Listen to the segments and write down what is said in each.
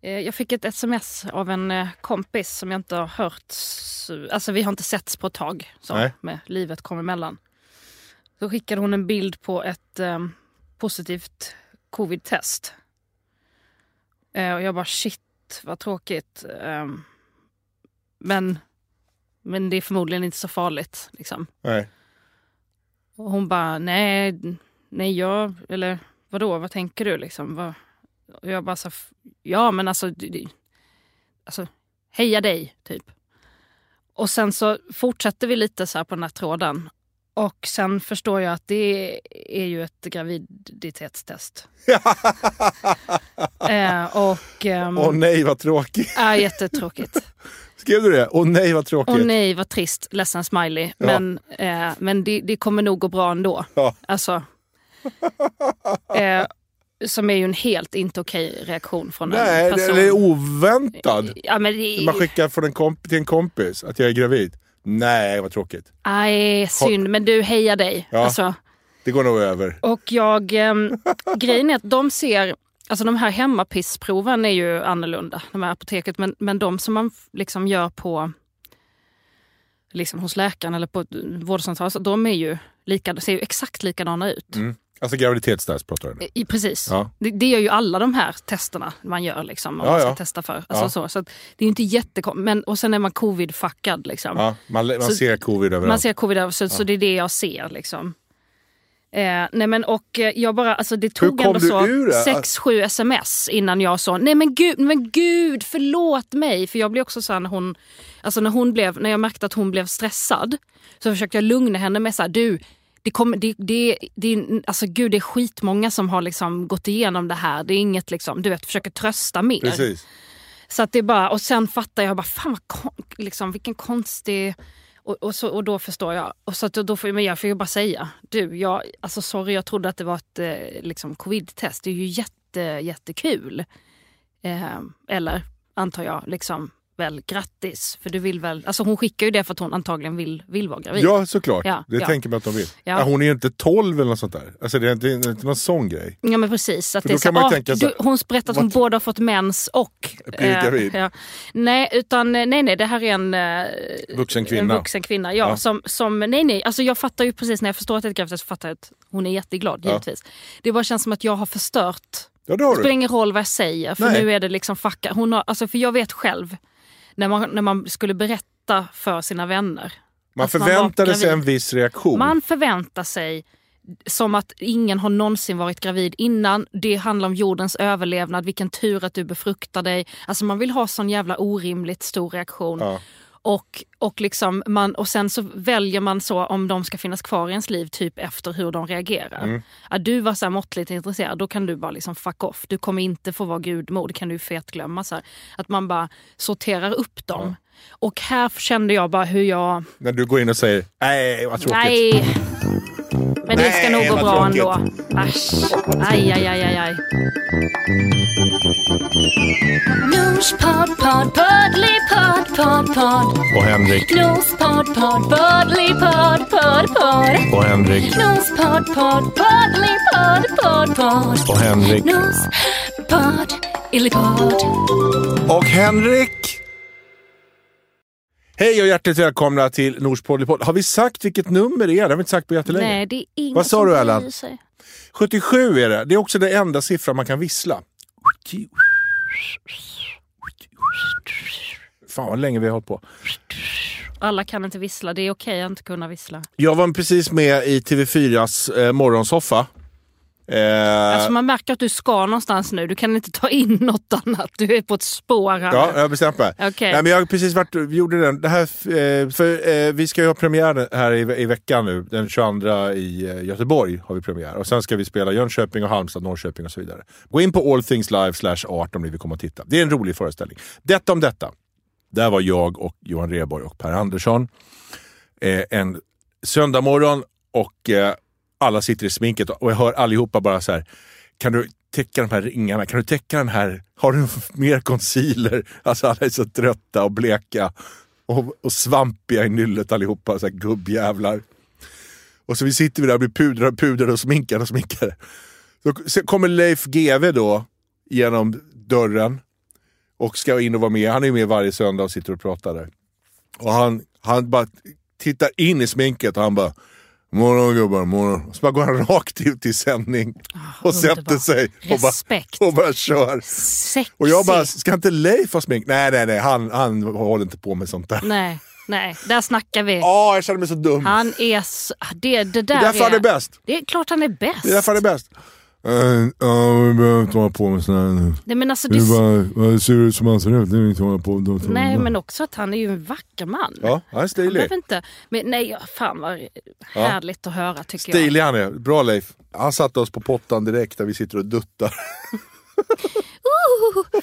Eh, Jag fick ett sms av en eh, kompis som jag inte har hört. Alltså vi har inte setts på ett tag. Så, Nej. med livet kom emellan. Då skickade hon en bild på ett eh, positivt covid-test. Eh, och jag bara shit vad tråkigt. Eh, men, men det är förmodligen inte så farligt. Liksom. Nej. Och hon bara, nej, nej jag, eller vadå, vad tänker du liksom? Vad? Och jag bara så, ja men alltså, alltså, heja dig, typ. Och sen så fortsätter vi lite så här på den här tråden. Och sen förstår jag att det är ju ett graviditetstest. eh, och... ehm, Åh nej vad tråkigt. är jättetråkigt. Skrev du det? Åh nej vad tråkigt. Och nej vad trist, ledsen smiley. Men, eh, men det, det kommer nog gå bra ändå. Ja. Alltså, eh, som är ju en helt inte okej reaktion från Nej, en person. det är oväntad. Ja, men det, Man skickar från en komp till en kompis att jag är gravid. Nej, vad tråkigt. Nej, synd. Men du, heja dig. Ja. Alltså, Det går nog över. och jag, ehm, grejen är att de ser, alltså de här hemmapissproven är ju annorlunda, de här apoteket. Men, men de som man liksom gör på liksom hos läkaren eller på vårdcentralen, så de är ju lika, ser ju exakt likadana ut. Mm. Alltså graviditetstest pratar du nu. I, precis. Ja. Det, det gör ju alla de här testerna man gör. Liksom, om Ja, man ska ja. testa för. Alltså, så, så det är ju inte jättekonstigt. Men, och sen är man covid-fuckad. Liksom. Ja, man man Så- ser covid överallt. Man ser covid över, så, så det är det jag ser. Liksom. Eh, nej men och eh, jag bara, alltså det tog ändå så ur det? sex, sju sms innan jag sa nej men gud, men gud förlåt mig. För jag blev också så här när hon, alltså när hon blev, när jag märkte att hon blev stressad så försökte jag lugna henne med så här, du det, kommer, det, det, det, är- alltså gud, det är skitmånga som har liksom gått igenom det här. Det är inget, liksom, du vet, försöker trösta mer. Precis. Så att det är bara, och sen fattar jag bara, fan vad kon, liksom, vilken konstig... Och, och, så, och då förstår jag. Och så att då får, men jag får ju bara säga, du, jag, alltså sorry, jag trodde att det var ett eh, liksom, covid-test. Det är ju jätte, jättekul. Eh, eller, antar jag, liksom, väl grattis. För du vill väl, alltså hon skickar ju det för att hon antagligen vill, vill vara gravid. Ja, såklart. Ja, det ja. tänker man att de vill. Ja. Hon är ju inte 12 eller något sånt där. Alltså, det är inte, det är inte någon sån grej. Ja men precis. Att För det är så, man ah, tänka du, hon berättar att hon både har fått mens och... Blivit gravid. ja. Nej, utan nej, nej, det här är en, eh, Vuxen kvinna. en vuxen kvinna. Ja. Som, som, nej, nej. Alltså jag fattar ju precis när jag förstår att det är ett graviditet så fattar jag att hon är jätteglad Ja. givetvis. Det bara känns som att jag har förstört. Ja, det Det spelar ingen roll vad jag säger för Nej. nu är det liksom fucka. Hon har, alltså, för jag vet själv när man, när man skulle berätta för sina vänner. Man att man förväntade sig en viss reaktion. Man förväntar sig som att ingen har någonsin varit gravid innan. Det handlar om jordens överlevnad, vilken tur att du befruktar dig. Alltså man vill ha sån jävla orimligt stor reaktion. Ja. Och, och, liksom man, och sen så väljer man så om de ska finnas kvar i ens liv typ efter hur de reagerar. Mm. Att du var så här måttligt intresserad, då kan du bara liksom fuck off. Du kommer inte få vara gudmor, det kan du fet glömma. Så här. Att man bara sorterar upp dem. Och här kände jag bara hur jag... När du går in och säger nej vad tråkigt. Nej. Men det ska nog gå bra tråkigt. ändå. Äsch. Aj, aj, aj, aj, aj. Nospodd, podd, poddlypodd, podd, podd. Och Henrik. Nospodd, podd, poddlypodd, podd, podd. Och Henrik. Nospodd, podd, poddlypodd, podd, podd. Och Henrik. Nospodd, illypodd. Och Henrik! Hej och hjärtligt välkomna till Nors podd. Har vi sagt vilket nummer det är? Det har vi inte sagt på jättelänge. Nej, det är ingen Vad sa som du, bryr Ellen? sig. 77 är det. Det är också den enda siffran man kan vissla. Fan vad länge vi har hållit på. Alla kan inte vissla, det är okej att inte kunna vissla. Jag var precis med i TV4s eh, morgonsoffa. Eh, Alltså man märker att du ska någonstans nu, du kan inte ta in något annat. Du är på ett spår här Ja, jag bestämt mig. Okej. Nej, men jag har precis varit, gjorde den. Det här, eh, för, eh, vi ska ju ha premiär här i, i veckan nu. Den 22 i Göteborg har vi premiär. Och sen ska vi spela Jönköping och Halmstad, Norrköping och så vidare. Gå in på allthingslive slash art om ni vill komma och titta. Det är en rolig föreställning. Detta om detta. Där var jag och Johan Rheborg och Per Andersson. Eh, en söndag morgon och alla sitter i sminket och jag hör allihopa bara så här. Kan du täcka de här ringarna? Kan du täcka den här? Har du mer concealer? Alltså alla är så trötta och bleka och, och svampiga i nyllet allihopa, så här gubbjävlar. Och så vi sitter vi där och blir pudrade, pudrade och sminkade och sminkade. Så, kommer Leif GW då genom dörren och ska in och vara med. Han är med varje söndag och sitter och pratar där. Och han, han bara tittar in i sminket och han bara Morgon gubbar, morgon. Så bara går han rakt ut i sändning och sätter sig och bara, och bara kör. Sexy. Och jag bara, ska inte Leif ha smink? Nej, nej, nej, han, han håller inte på med sånt där. Nej, nej, där snackar vi. Åh, jag känner mig så dum. Han är så, det, det där det är därför han är bäst. Det är klart han är bäst. Det är därför han är bäst. Uh, ja, vi behöver inte hålla på med sån här... Nej, men alltså, Det är det, bara, vad ser ut som han ser ut, det är inte hålla på med nej men också att han är ju en vacker man. Ja, han är Han stilig. behöver inte, men nej, ja, fan vad härligt att höra tycker jag. Stilig han är. Bra Leif. Han satte oss på pottan direkt där vi sitter och duttar.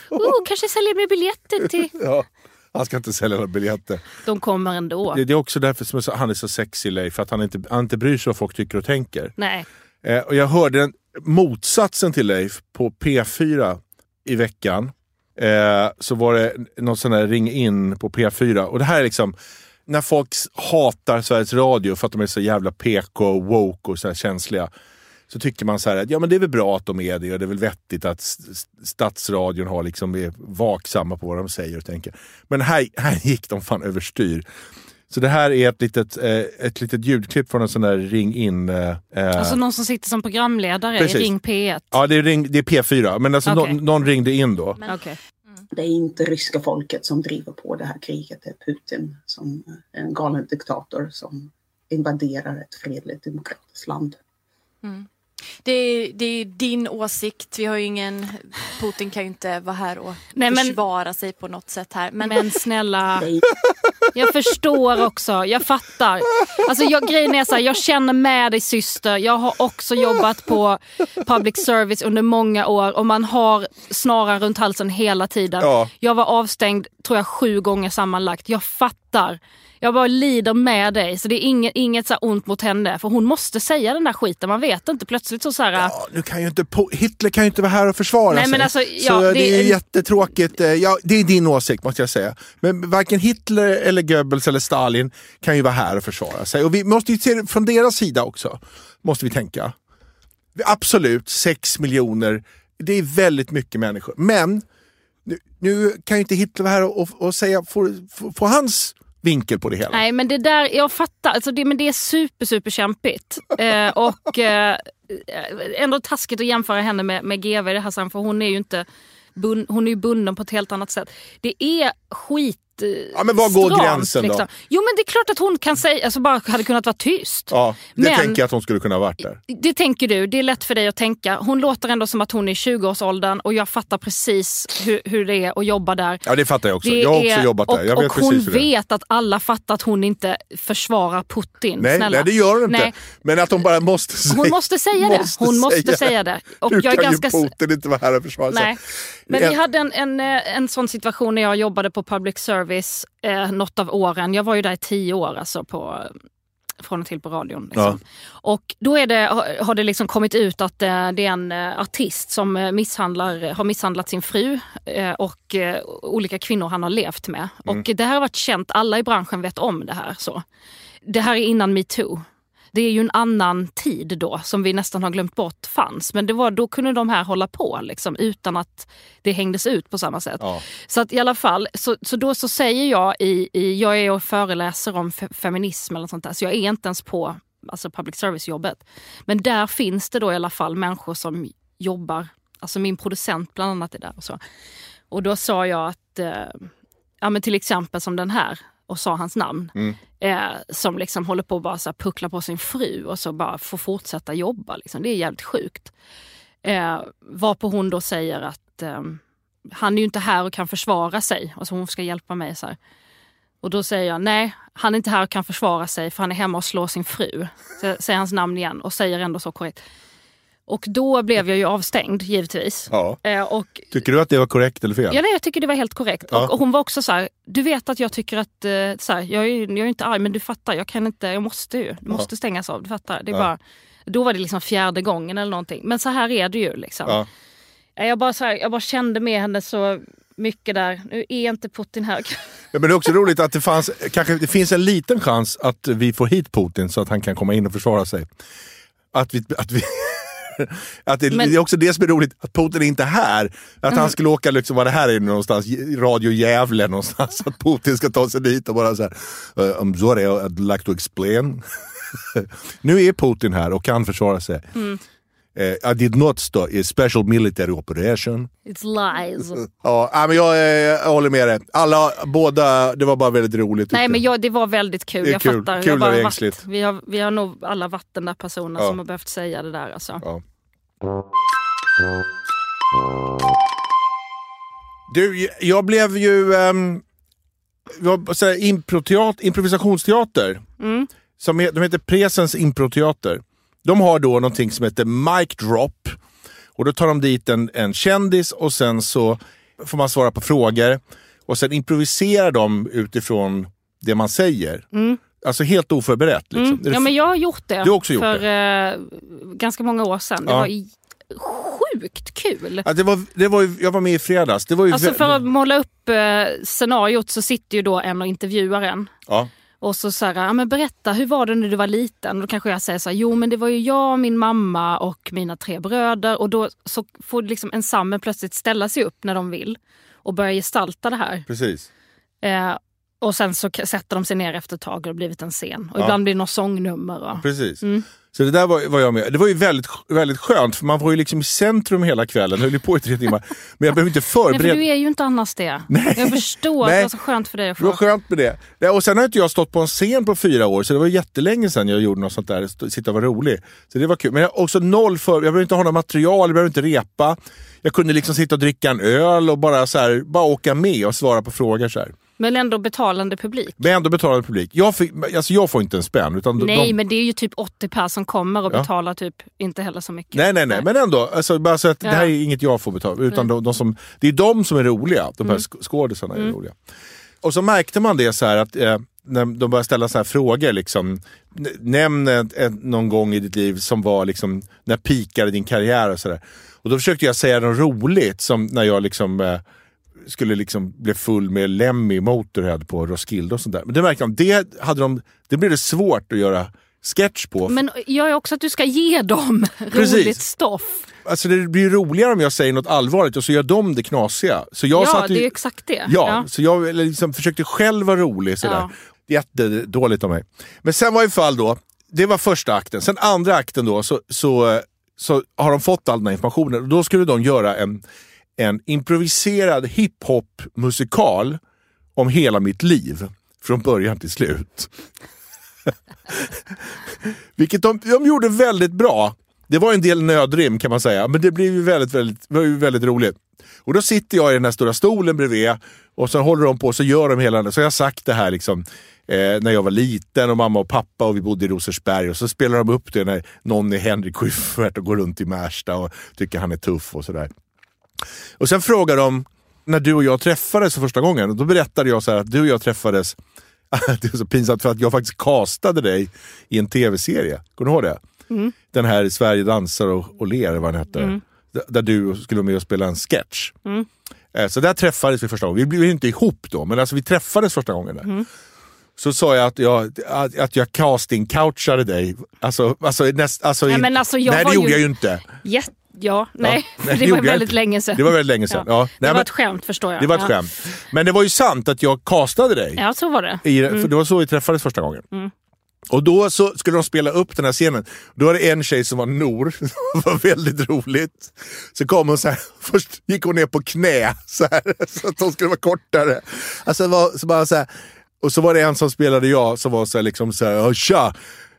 Oh, kanske säljer mig biljetter till... ja. Han ska inte sälja några biljetter. De kommer ändå. Det, det är också därför som han är så sexig Leif, för att han inte, han inte bryr sig vad folk tycker och tänker. Nej. Eh, och jag hörde den, motsatsen till Leif på P4 i veckan. Eh, så var det någon sån här ring in på P4. Och det här är liksom när folk hatar Sveriges Radio för att de är så jävla PK, och woke och så här känsliga. Så tycker man så här att ja, men det är väl bra att de är det och det är väl vettigt att Stadsradion har liksom är vaksamma på vad de säger och tänker. Men här, här gick de fan överstyr. Så det här är ett litet, eh, ett litet ljudklipp från en sån där ring in. Eh, eh, Alltså någon som sitter som programledare Precis. i Ring P1. Ja, det är, ring, det är P4, men alltså Okej. någon, någon ringde in då. Okej. Det är inte ryska folket som driver på det här kriget. Det är Putin som är en galen diktator som invaderar ett fredligt demokratiskt land. Det är, det är din åsikt. Vi har ju ingen... Putin kan ju inte vara här och Nej, men- försvara sig på något sätt här. Men, Men snälla, jag förstår också. Jag fattar. Alltså jag, grejen är så här, jag känner med dig syster. Jag har också jobbat på public service under många år och man har snaran runt halsen hela tiden. Ja. Jag var avstängd tror jag sju gånger sammanlagt. Jag fattar. Jag bara lider med dig. Så det är inget, inget så ont mot henne. För hon måste säga den där skiten. Man vet inte. Plötsligt så, så här, Ja, nu kan ju inte, po- Hitler kan ju inte vara här och försvara Nej, sig. alltså, så ja, det, det är ju jättetråkigt. Eh, Ja, det är din åsikt måste jag säga. Men varken Hitler eller Goebbels eller Stalin kan ju vara här och försvara sig. Och vi måste ju se från deras sida också. Måste vi tänka. Absolut, sex miljoner. Det är väldigt mycket människor. Men nu, nu kan ju inte Hitler vara här och, och, och säga, få, få, få hans vinkel på det hela. Nej men det där, jag fattar, alltså det, men det är super super kämpigt. Eh, och eh, ändå taskigt att jämföra henne med, med GV i det här sammanhanget för hon är ju inte bun, hon är ju bunden på ett helt annat sätt. Det är skit Ja, men var går gränsen då? liksom. Jo men det är klart att hon kan säga, alltså bara hade kunnat vara tyst. Ja, det Men- tänker jag att hon skulle kunna ha varit där. Det tänker du, det är lätt för dig att tänka. Hon låter ändå som att hon är i 20-årsåldern och jag fattar precis hur, hur det är att jobba där. Ja, det fattar jag också. Det jag har också är- jobbat där. Jag och vet och hon vet att alla fattar att hon inte försvarar Putin. Nej, Snälla. nej, det gör hon inte. Nej. Men att hon bara måste säga Hon måste säga det. Hon måste säga det. Och Hur jag kan ganska... ju Putin inte vara här och försvara sig? Nej. Men En- vi hade en, en, eh, en sån situation när jag jobbade på public service eh, något av åren. Jag var ju där i tio år alltså på, från och till på radion. Liksom. Och då är det, har- det liksom kommit ut att eh, det är en eh, artist som eh, misshandlar, har misshandlat sin fru och olika kvinnor han har levt med. Mm. Och det här har varit känt, alla i branschen vet om det här. Så. Det här är innan metoo. Det är ju en annan tid då som vi nästan har glömt bort fanns. Men det var, då kunde de här hålla på liksom, utan att det hängdes ut på samma sätt. Ja. Så att i alla fall, så, så då så säger jag i, i jag är och föreläser om fe, feminism eller sånt där, så jag är inte ens på alltså public service-jobbet. Men där finns det då i alla fall människor som jobbar, alltså min producent bland annat är där och så. Och då sa jag att, eh, ja men till exempel som den här, och sa hans namn, eh, som liksom håller på att bara så puckla på sin fru och så bara får fortsätta jobba. Liksom. Det är jävligt sjukt. Eh, varpå hon då säger att eh, han är ju inte här och kan försvara sig. Alltså hon ska hjälpa mig. så här. Och då säger jag nej, han är inte här och kan försvara sig för han är hemma och slår sin fru. Så jag säger hans namn igen och säger ändå så korrekt. Och då blev jag ju avstängd givetvis. Ja. Eh, och Tycker du att det var korrekt eller fel? Ja, nej, jag tycker det var helt korrekt. Ja. Och, och hon var också så här, du vet att jag tycker att, eh, så här, jag, är, jag är inte arg men du fattar, jag kan inte, jag måste ju, det måste stängas av, du fattar. Det är bara, då var det liksom fjärde gången eller någonting. Men så här är det ju liksom. Ja. Jag, bara, så här, jag bara kände med henne så mycket där, nu är inte Putin här. Ja, men det är också roligt att det, fanns, kanske, det finns en liten chans att vi får hit Putin så att han kan komma in och försvara sig. Att vi, att vi, att det, Men- det är också det som är roligt, att Putin är inte här. Att han skulle åka, liksom, vad det här är någonstans, Radio Gävle någonstans. Att Putin ska ta sig dit och bara så här, uh, I'm sorry, I'd like to explain. nu är Putin här och kan försvara sig. Eh, I did not start a special military operation. It's lies. Ja, men jag, eh, jag håller med dig. Alla, båda, det var bara väldigt roligt. Nej men jag. det var väldigt kul. Det är jag kul. fattar. Kul jag varit, ängsligt. vi, har, vi har nog alla varit den där personen Ja. som har behövt säga det där. Alltså. Ja. Du, jag blev ju... Um, så här, improteat- improvisationsteater. Mm. Som de heter Presens improteater. De har då någonting som heter mic drop. Och då tar de dit en, en kändis och sen så får man svara på frågor. Och sen improviserar de utifrån det man säger. Alltså helt oförberett. Liksom. Mm. Det Ja, men jag har gjort det Du också gjort för det. Eh, ganska många år sedan. Det Ja. var i- sjukt kul. Ja, det var, det var, ju- jag var med i fredags. Det var ju Alltså för att måla upp eh, scenariot så sitter ju då en och intervjuar en. ja. Och så så här, ja, men berätta, hur var det när du var liten? Då kanske jag säger så här, jo men det var ju jag, min mamma och mina tre bröder. Och då så får liksom ensemblen plötsligt ställa sig upp när de vill och börja gestalta det här. Precis. Eh, och sen så sätter de sig ner efter ett tag och det har blivit en scen. Och Ja. ibland blir det något sångnummer. Och, Precis. Mm. Så det där var, var jag med Det var ju väldigt, väldigt skönt för man var ju liksom i centrum hela kvällen. höll ju på i tre timmar. Men jag behöver inte Nej, för förbereda. du är ju inte annars det. Jag förstår, Nej. det var så skönt för dig att Det var få. skönt med det. Ja, Och sen har inte jag stått på en scen på fyra år så det var jättelänge sedan jag gjorde något sånt där. Sitta och vara rolig. Så det var kul. Men jag också noll för, jag behöver inte ha något material, jag behöver inte repa. Jag kunde liksom sitta och dricka en öl och bara, så här, bara åka med och svara på frågor. Så här. Men ändå betalande publik. Men ändå betalande publik. Jag, fick, alltså jag får inte en spänn. Utan Nej, de, men det är ju typ 80 personer som kommer och Ja. betalar typ inte heller så mycket. Nej, nej, nej, men ändå. Alltså, bara så att Det Ja. här är inget jag får betala. Utan de, de som, det är de som är roliga. De Mm. här sk- skådisarna är roliga. Och så märkte man det så att eh, när de började ställa så här frågor. Liksom, nämn ett, ett, någon gång i ditt liv som var liksom, när pikade din karriär och sådär. Och då försökte jag säga något roligt som när jag liksom eh, skulle liksom bli full med Lemmy Motorhead på Roskilde och sånt där. Men det märkte de, det, hade de, det blev det svårt att göra sketch på. Men jag är också att du ska ge dem Precis. roligt stoff. Alltså det blir roligare om jag säger något allvarligt och så gör de det knasiga. Så jag Ja, satt det ju, är ju exakt det. ja, så jag liksom försökte själv vara rolig. Sådär. Ja. Jättedåligt av mig. Men sen var i fall då, det var första akten. Sen andra akten då så, så, så har de fått all den här informationen. Och då skulle de göra en, en improviserad hiphop-musikal om hela mitt liv. Från början till slut. Vilket de, de gjorde väldigt bra. Det var en del nödrim kan man säga, men det blev ju väldigt, väldigt, var ju väldigt roligt. Och då sitter jag i den här stora stolen bredvid och så håller de på och så gör de hela Så jag har sagt det här liksom eh, när jag var liten och mamma och pappa och vi bodde i Rosersberg och så spelar de upp det när någon är Henrik Schyffert och går runt i Märsta och tycker han är tuff och sådär. Och sen frågar de när du och jag träffades för första gången. Och då berättade jag så att du och jag träffades det är så pinsamt för att jag faktiskt castade dig i en tv-serie. Kommer du ihåg det? Den här Sverige dansar och, och ler, vad den hette. D- Där du skulle vara med och spela en sketch. Eh, Så där träffades vi första gången. Vi blev inte ihop då, men alltså vi träffades första gången. Där. Så sa jag att jag, att, att jag casting-couchade dig. Alltså, alltså, näst, alltså, Nej, alltså, jag nej det var gjorde ju- jag ju inte. Jätte- ja, nej. nej, det det var väldigt inte. länge sedan. Det var väldigt länge sedan. Ja. Det Nej, var men- ett skämt förstår jag. Det var ett ja. skämt. Men det var ju sant att jag castade dig. Ja, så var det. I, För det var så vi träffades första gången. Och då så skulle de spela upp den här scenen. Då var det en tjej som var Nor, det var väldigt roligt. Så kom hon så här, först gick hon ner på knä så, här, så att hon skulle vara kortare. Alltså, det var, så bara så här, och så var det en som spelade jag som var så här, liksom så här, "Ja, tja.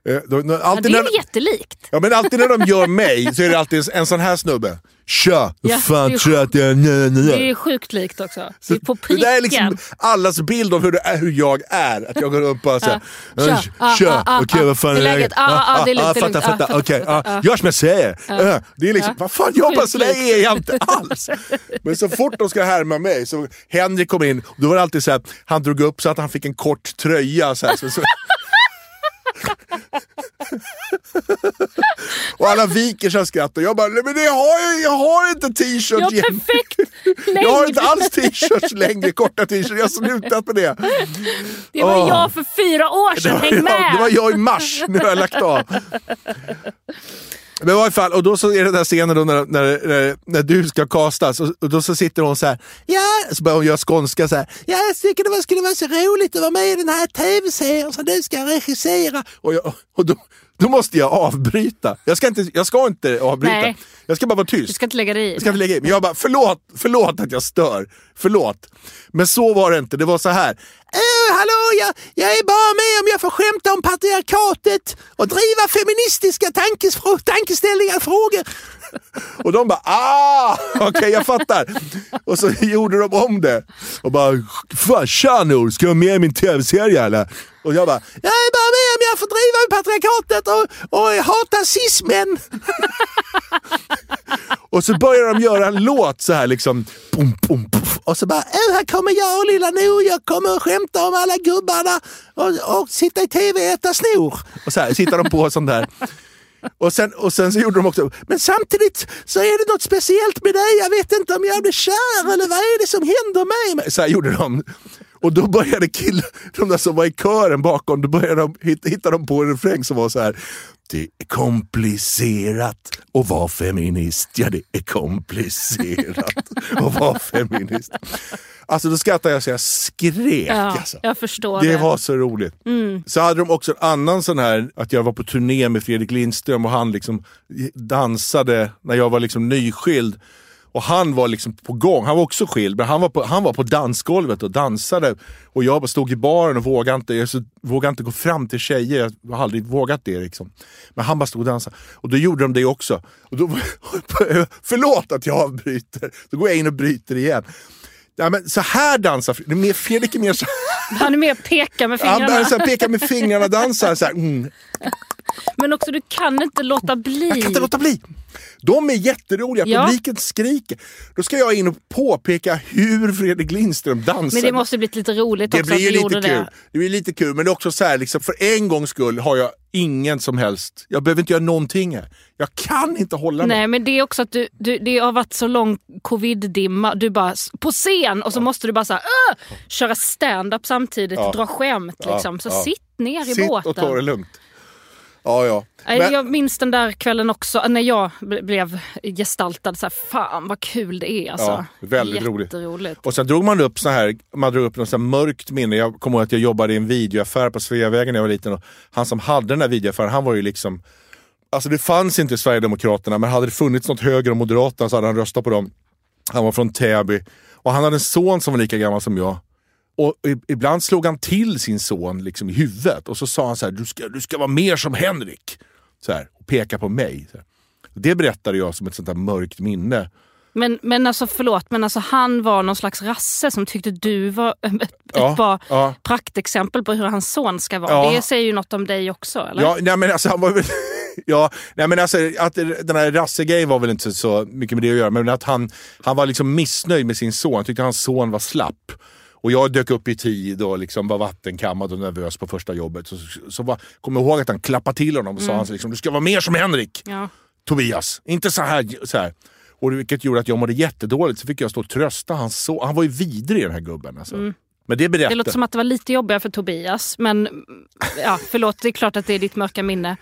Eh, då- då- Ja, Alltid det är när, jättelikt. ja, men alltid när de gör mig så är det alltid en sån här snubbe. Tja, Ja, fan det tror att jag är? Nö, nö, nö." Det är sjukt likt också. Det är på det pricken. där är liksom allas bild av hur, det är, hur jag är. Att jag går upp och säger Tja, ah, tja, ah, ah, okej ah. vad fan Det är läget. Ah, ah, det är lugnt, det okej. Gör som jag säger. Eh, Det är liksom, vad fan jag bara, så där Sjukt är jag inte alls. Men så fort de ska härma mig, så Henrik kom in, då var det alltid så han drog upp så att han fick en kort tröja. Så så, så. Och alla viker sig av skratt och jag bara, nej men det har jag, jag har inte t-shirt Ja, perfekt Jag har inte alls t-shirts längre, korta t-shirts. Jag har slutat med det. Det var Åh. jag för fyra år sedan, häng jag, med! det var jag i mars, nu har jag lagt av. Men i varje fall, och då så är det den där scenen då när, när, när, när du ska castas och, och då så sitter hon så här. Ja, så börjar hon göra skånska så här. Ja, jag tycker det var- skulle vara så roligt att vara med i den här tv-serien som du ska regissera. Och, jag, och då, då måste jag avbryta. Jag ska inte, jag ska inte avbryta. Nej. Jag ska bara vara tyst. Du ska inte lägga dig i. Jag ska inte lägga i. Men jag bara, förlåt, förlåt att jag stör. Förlåt. Men så var det inte. Det var så här. Äh, hallå, jag, jag är bara med om jag får skämta om patriarkatet och driva feministiska tankes, tankeställningar frågor. Och de bara, ah, okej jag fattar. Och så gjorde de om det. Och bara, tja Nour, ska du vara med i min tv-serie eller? Och jag bara, jag är bara med om jag får driva med patriarkatet och, och hata cismen. Och så börjar de göra en låt så här liksom. Pum, pum, puff. Och så bara, äh, här kommer jag och lilla Nour, jag kommer att skämta om alla gubbarna och, och sitta i tv och äta snor. Och så här sitter de på sånt där. Och sen, och sen så gjorde de också, men samtidigt så är det något speciellt med dig, jag vet inte om jag blir kär eller vad är det som händer mig? Så här gjorde de. Och då började killar, de där som var i kören bakom, då började de, hitta, hittade de på en refräng som var så här. Det är komplicerat att vara feminist. Ja, det är komplicerat att vara feminist. Alltså då skrattade jag så jag skrek. Ja, alltså. jag förstår det. Det var så roligt. Så hade de också en annan sån här, att jag var på turné med Fredrik Lindström och han liksom dansade när jag var liksom nyskild. Och han var liksom på gång, han var också skild, men han var på, han var på dansgolvet och dansade. Och jag bara stod i baren och vågade inte, jag så, vågade inte gå fram till tjejer, jag har aldrig vågat det. Liksom. Men han bara stod och dansade. Och då gjorde de det också. Och då, förlåt att jag avbryter, då går jag in och bryter igen. Ja, men så här dansar det är mer- Fredrik är mer så Han är med och pekar med han fingrarna. börjar så här peka med fingrarna, dansar så här. Mm. Men också du kan inte låta bli. Jag kan inte låta bli. De är jätteroliga, Ja. publiken skriker. Då ska jag in och påpeka hur Fredrik Lindström dansar. Men det måste blivit lite roligt Det också blir att du lite gjorde kul. det. Det blir lite kul, men det är också så här, liksom, för en gångs skull har jag ingen som helst, jag behöver inte göra någonting här. Jag kan inte hålla mig. Nej men det är också att du, du, det har varit så lång covid-dimma. Du bara på scen och så måste du bara så här, köra stand-up samtidigt, Ja. dra skämt liksom. Så ja. sitt ner i Sitt båten. och ta det lugnt. Ja, ja. Nej, Men- Jag minns den där kvällen också när jag ble- blev gestaltad. Så här, Fan vad kul det är alltså. Ja, väldigt roligt. Och sen drog man upp så här, man drog upp något så här mörkt minne. Jag kommer ihåg att jag jobbade i en videoaffär på Sveavägen när jag var liten. Och han som hade den här videoaffären, han var ju liksom... Alltså det fanns inte Sverigedemokraterna, men hade det funnits något höger om Moderaterna så hade han röstat på dem. Han var från Täby. Och han hade en son som var lika gammal som jag. Och ibland slog han till sin son liksom i huvudet och så sa han så här, du ska, du ska vara mer som Henrik. Så här, och peka på mig. Det berättade jag som ett sånt där mörkt minne. Men, men alltså förlåt, men alltså han var någon slags rasse som tyckte du var ett, Ja, bra ja. praktexempel på hur hans son ska vara. Ja. Det säger ju något om dig också eller? Ja, nej men alltså han var väl... Ja, nej men alltså att den här rassegrejen var väl inte så mycket med det att göra, men att han, han var liksom missnöjd med sin son. Han tyckte hans son var slapp. Och jag dök upp i tid och liksom var vattenkammad och nervös på första jobbet. Så, så var, kom jag ihåg att han klappade till honom och sa han så liksom, du ska vara mer som Henrik, Ja. Tobias. Inte så här. Så här. Och vilket gjorde att jag mådde jättedåligt. Så fick jag stå och trösta hans son. Han var ju vidrig den här gubben. Alltså. Men det Det låter som att det var lite jobbigare för Tobias. Men ja, förlåt, det är klart att det är ditt mörka minne.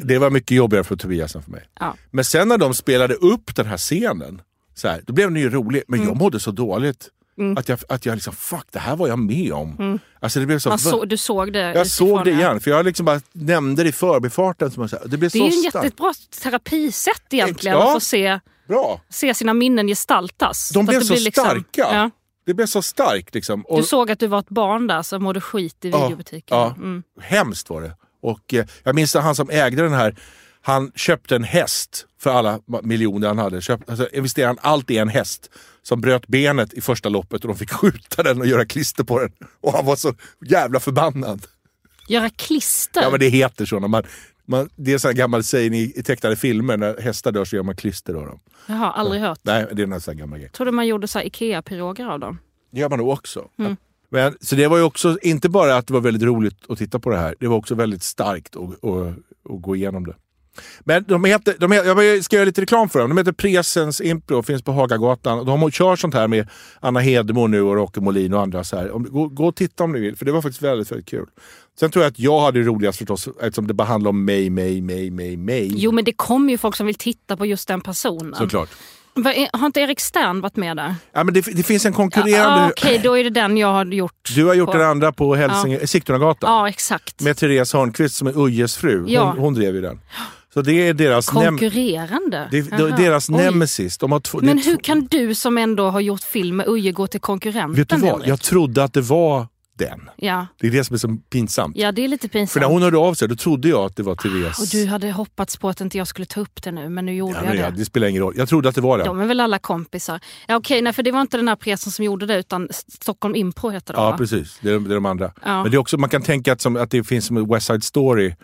Det var mycket jobbigare för Tobias än för mig. Ja. Men sen när de spelade upp den här scenen, så här, då blev den ju rolig. Men Mm. jag mådde så dåligt. Att jag, att jag liksom, fuck det här var jag med om. Alltså det blev så, Man så, du såg det jag såg det igen, för jag liksom bara nämnde det i förbifarten. Som jag, så det blev Det så är ju en starkt. jättebra terapisätt egentligen Ja. att få se, Bra! se sina minnen gestaltas. De att blev så blir liksom- starka. Ja. Det blev så starkt liksom. Och, Du såg att du var ett barn där som mådde skit i Ja, videobutiken. ja. Mm. Hemskt var det. Och eh, jag minns han som ägde den här, han köpte en häst för alla miljoner han hade. Köpt, alltså investerade han allt i en häst som bröt benet i första loppet och de fick skjuta den och göra klister på den. Och han var så jävla förbannad. Göra klister? Ja men det heter så. När man, man, det är en sån här gammal sägning i, i tecknade filmer, när hästar dör så gör man klister av dem. Jaha, aldrig hört. Nej, det är en sån gammal grej. Trodde man gjorde så här Ikea-piroger av dem. Det gör man nog också. Mm. Men, så det var ju också, inte bara att det var väldigt roligt att titta på det här, det var också väldigt starkt att, att, att gå igenom det. Men de heter, de heter, jag ska göra lite reklam för dem. De heter Presens Impro, finns på Hagagatan. De kör sånt här med Anna Hedemo nu och Rocke Molin och andra. Så här. Gå, gå och titta om ni vill, för det var faktiskt väldigt, väldigt kul. Sen tror jag att jag hade det roligast förstås eftersom det bara handlar om mig, mig, mig, mig, mig. Jo men det kommer ju folk som vill titta på just den personen. Såklart. Har inte Erik Stern varit med där? Ja, men det, det finns en Ja, konkurrerande... Okej, då är det den jag har gjort. Du har gjort på. den andra på Hälsinge, Sigtunagatan. Ja, exakt. Med Therese Hörnqvist som är Ujjes fru. Hon, Ja. hon drev ju den. Så det är deras, Konkurrerande? det, det är deras Oj. nemesis. De har två, det Men hur kan du som ändå har gjort film med Uje gå till konkurrenten? Vet du vad? Henrik? Jag trodde att det var den. Ja. Det är det som är så pinsamt. ja, det är lite För när pinsamt. hon hörde av sig då trodde jag att det var Therese. Och du hade hoppats på att inte jag skulle ta upp det nu, men nu gjorde ja, men jag ja, det. det spelar ingen roll. Jag trodde att det var den. De är väl alla kompisar? Ja, okej, nej, för det var inte den här pressen som gjorde det, utan Stockholm Impro heter det Ja, va? precis. Det är, de- det är de andra. Ja. Men det är också, man kan tänka att, som, att det finns som West Side Story.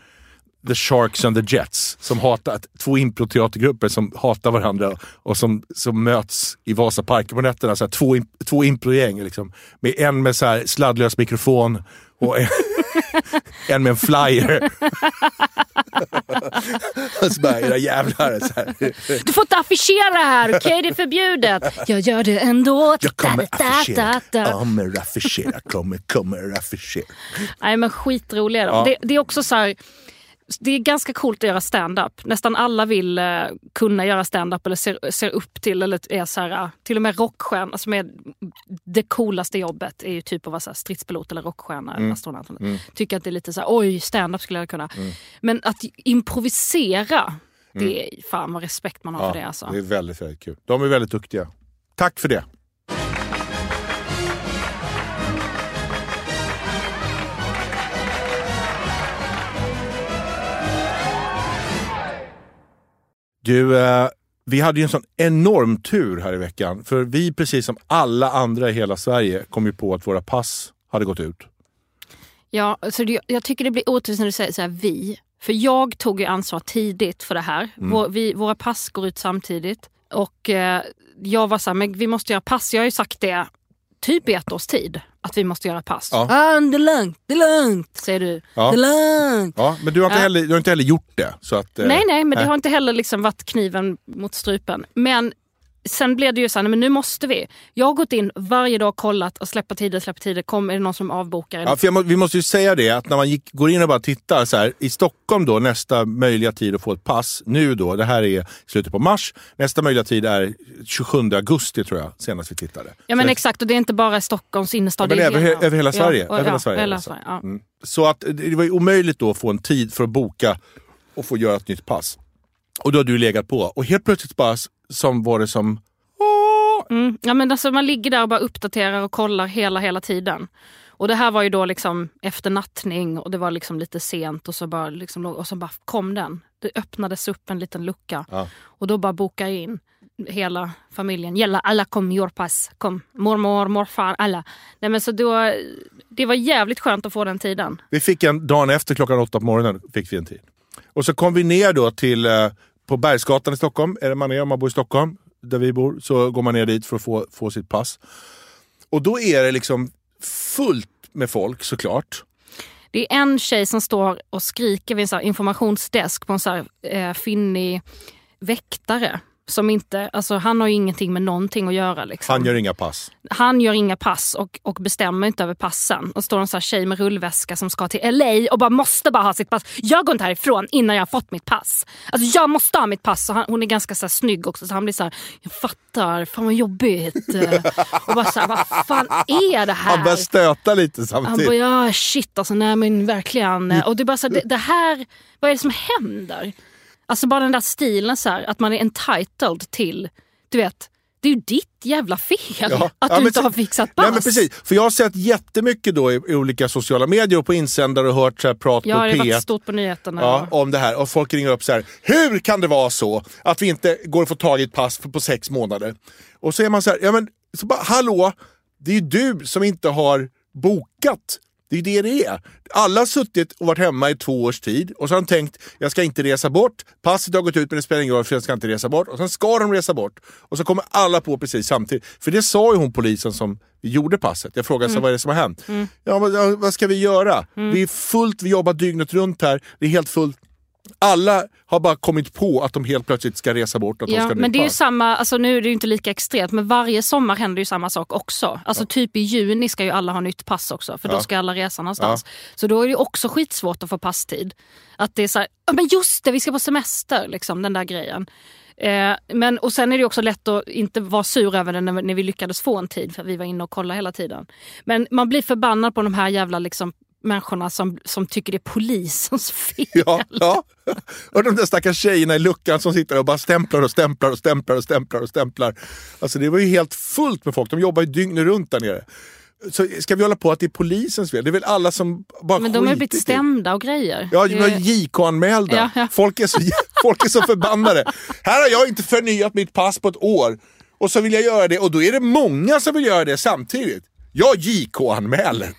The Sharks and the Jets. Som hatar, två improteatergrupper som hatar varandra och som, som möts i Vasaparken på nätterna. Så här, två, två improgäng. Liksom, med en med så här sladdlös mikrofon och en, en med en flyer. så bara, era jävlar. Så här. Du får inte affischera här, okej? Det är förbjudet. Jag gör det ändå. Jag kommer affischera, kommer affischera, kommer, kommer affischera. Nej men skitroliga de. Ja. det, det är också så här, det är ganska coolt att göra stand-up. Nästan alla vill eh, kunna göra stand-up eller ser, ser upp till, eller är så här, eh, till och med rockstjärna som är det coolaste jobbet är ju typ att vara så här stridspilot eller rockstjärna eller astronaut. Tycker att det är lite så här, oj stand-up skulle jag kunna. Men att improvisera, det är fan vad respekt man har för det alltså. det är väldigt, väldigt kul. De är väldigt duktiga. Tack för det. Du, eh, vi hade ju en sån enorm tur här i veckan. För vi, precis som alla andra i hela Sverige, kom ju på att våra pass hade gått ut. Ja, så det, jag tycker det blir orättvist när du säger så här, vi. För jag tog ju ansvar tidigt för det här. Mm. Vår, vi, våra pass går ut samtidigt. Och eh, jag var så här, men vi måste göra pass. Jag har ju sagt det typ i ett års tid. Att vi måste göra pass. Ja. Ah, det är lugnt, det är lugnt, säger du. Ja. Det är lugnt. Ja, men du har inte, Ja. heller, du har inte heller gjort det. Så att, eh, Nej, nej, men det nej. har inte heller liksom varit kniven mot strupen. Men sen blev det ju så här, men nu måste vi. Jag har gått in varje dag och kollat och släpper tider, släpper tider. Kom, är det någon som avbokar? Ja, för må, vi måste ju säga det att när man gick, går in och bara tittar så här, i Stockholm då nästa möjliga tid att få ett pass, nu då, det här är slutet på mars, nästa möjliga tid är 27 augusti tror jag, senast vi tittade. Ja men så, exakt och det är inte bara Stockholms innerstad. men det är över, he- över hela Sverige. Ja, över hela ja, Sverige hela alltså. Sverige, ja. Mm. Så att det var ju omöjligt då att få en tid för att boka och få göra ett nytt pass. Och då har du legat på och helt plötsligt bara som var det som! Mm. ja men alltså man ligger där och bara uppdaterar och kollar hela hela tiden. Och det här var ju då liksom efter nattning och det var liksom lite sent och så bara, liksom, och så bara kom den. Det öppnades upp en liten lucka Ja. och då bara bokade jag in hela familjen. Gälla alla kom, your pass, kom. Mormor, morfar, alla. Nej, men så då, det var jävligt skönt att få den tiden. Vi fick en dagen efter klockan åtta på morgonen. fick vi en tid. Och så kom vi ner då till eh, på Bergsgatan i Stockholm. Är det man är om man bor i Stockholm, där vi bor, så går man ner dit för att få, få sitt pass. Och då är det liksom fullt med folk såklart. Det är en tjej som står och skriker vid en så här informationsdesk på en så här, eh, finnig väktare. Som inte, alltså han har ju ingenting med någonting att göra. Liksom. Han gör inga pass. Han gör inga pass och, och bestämmer inte över passen. Och står en så här tjej med rullväska som ska till LA och bara måste bara ha sitt pass. Jag går inte härifrån innan jag har fått mitt pass. Alltså jag måste ha mitt pass. Han, hon är ganska så här snygg också så han blir så här, jag fattar, fan vad jobbigt. Och bara så här, vad fan är det här? Han börjar stöta lite Han samtidigt. bara, ja shit alltså, nej men verkligen. Och det bara så här, det, det här, vad är det som händer? Alltså bara den där stilen så här, att man är entitled till, du vet, det är ju ditt jävla fel Ja. att Ja, du inte har fixat pass. Nej, men precis. För jag har sett jättemycket då i, i olika sociala medier och på insändare och hört så här prat Ja, på det har varit P1 stort på nyheterna. Ja, om det här. Och folk ringer upp så här. Hur kan det vara så att vi inte går att få tag i ett pass på sex månader? Och så är man så här, ja men så bara, hallå, det är ju du som inte har bokat. Det är ju det det är. Alla har suttit och varit hemma i två års tid och så har de tänkt, jag ska inte resa bort. Passet har gått ut men det spelar ingen roll för jag ska inte resa bort. Och sen ska de resa bort. Och så kommer alla på precis samtidigt. För det sa ju hon polisen som gjorde passet. Jag frågade så vad är det som har hänt? Ja, vad, vad ska vi göra? Vi är fullt, vi jobbar dygnet runt här. Det är helt fullt. Alla har bara kommit på att de helt plötsligt ska resa bort. Att de Ja, ska men det är ju samma, alltså nu är det ju inte lika extremt, men varje sommar händer ju samma sak också. Alltså typ i juni ska ju alla ha nytt pass också, för Ja. då ska alla resa någonstans. Så då är det också skitsvårt att få passtid. Att det är så här, ja men just det, vi ska på semester, liksom den där grejen. Eh, men, och sen är det också lätt att inte vara sur över det när, när vi lyckades få en tid, för vi var inne och kollade hela tiden. Men man blir förbannad på de här jävla liksom, människorna som, som tycker det är polisens fel. Ja, ja. Och de där stackars tjejerna i luckan som sitter och bara stämplar och stämplar och stämplar och stämplar och stämplar. Alltså det var ju helt fullt med folk. De jobbar ju dygnet runt där nere. Så ska vi hålla på att det är polisens fel? Det är väl alla som bara Men de har blivit stämda och grejer. Ja, de var JK-anmälda. Ja, ja. Folk, är så, folk är så förbannade. Här har jag inte förnyat mitt pass på ett år. Och så vill jag göra det och då är det många som vill göra det samtidigt. Jag JK-anmäler.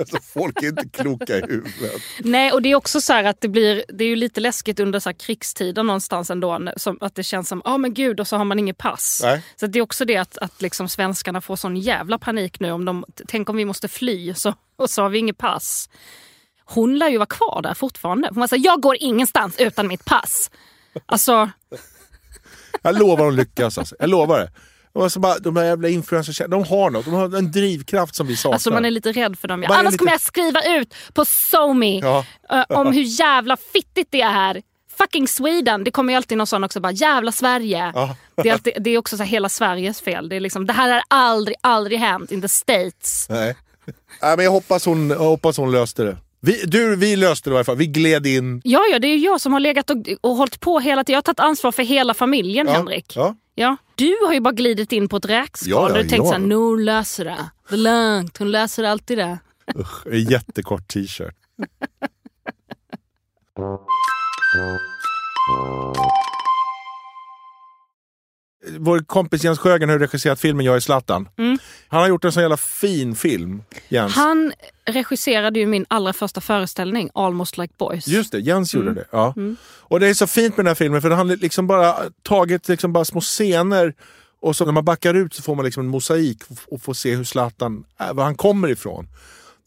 Alltså, folk är inte kloka i huvudet. Nej, och det är också så här att det blir, det är ju lite läskigt under så här krigstiden någonstans ändå. Som, att det känns som, ja men gud, och så har man inget pass. Nej. Så det är också det att, att liksom svenskarna får sån jävla panik nu. Om de, tänk om vi måste fly så, och så har vi inget pass. Hon lär ju vara kvar där fortfarande. Hon var så här, jag går ingenstans utan mitt pass. Alltså, Jag lovar att lyckas alltså. Jag lovar det. Och alltså bara, de här jävla influencers, de har något. De har en drivkraft som vi saknar. alltså man är lite rädd för dem. Man Annars lite- kommer jag skriva ut på SoMe Ja. eh, om hur jävla fittigt det är här. Fucking Sweden. Det kommer ju alltid någon sån också. Bara, jävla Sverige. Ja. Det, är alltid, det är också så hela Sveriges fel. Det, är liksom, det här har aldrig, aldrig hänt in the States. Nej. Nej, men jag hoppas hon, jag hoppas hon löste det. Vi, du, vi löste det i alla fall. Vi gled in. Ja, ja, det är ju jag som har legat och, och hållit på hela tiden. Jag har tagit ansvar för hela familjen, Ja, Henrik. Ja. Ja. Du har ju bara glidit in på ett räkskal Ja, ja, och du tänkt ja. såhär, nu hon löser det. Det är lugnt, hon löser alltid det. Usch, en jättekort t-shirt. Vår kompis Jens Sjögren har regisserat filmen Jag är Zlatan. Han har gjort en sån jävla fin film, Jens. Han regisserade ju min allra första föreställning, Almost like boys. Just det, Jens Mm. gjorde det. Ja. Och det är så fint med den här filmen för han har liksom bara tagit liksom bara små scener och så när man backar ut så får man liksom en mosaik och får se hur Zlatan är, var han kommer ifrån.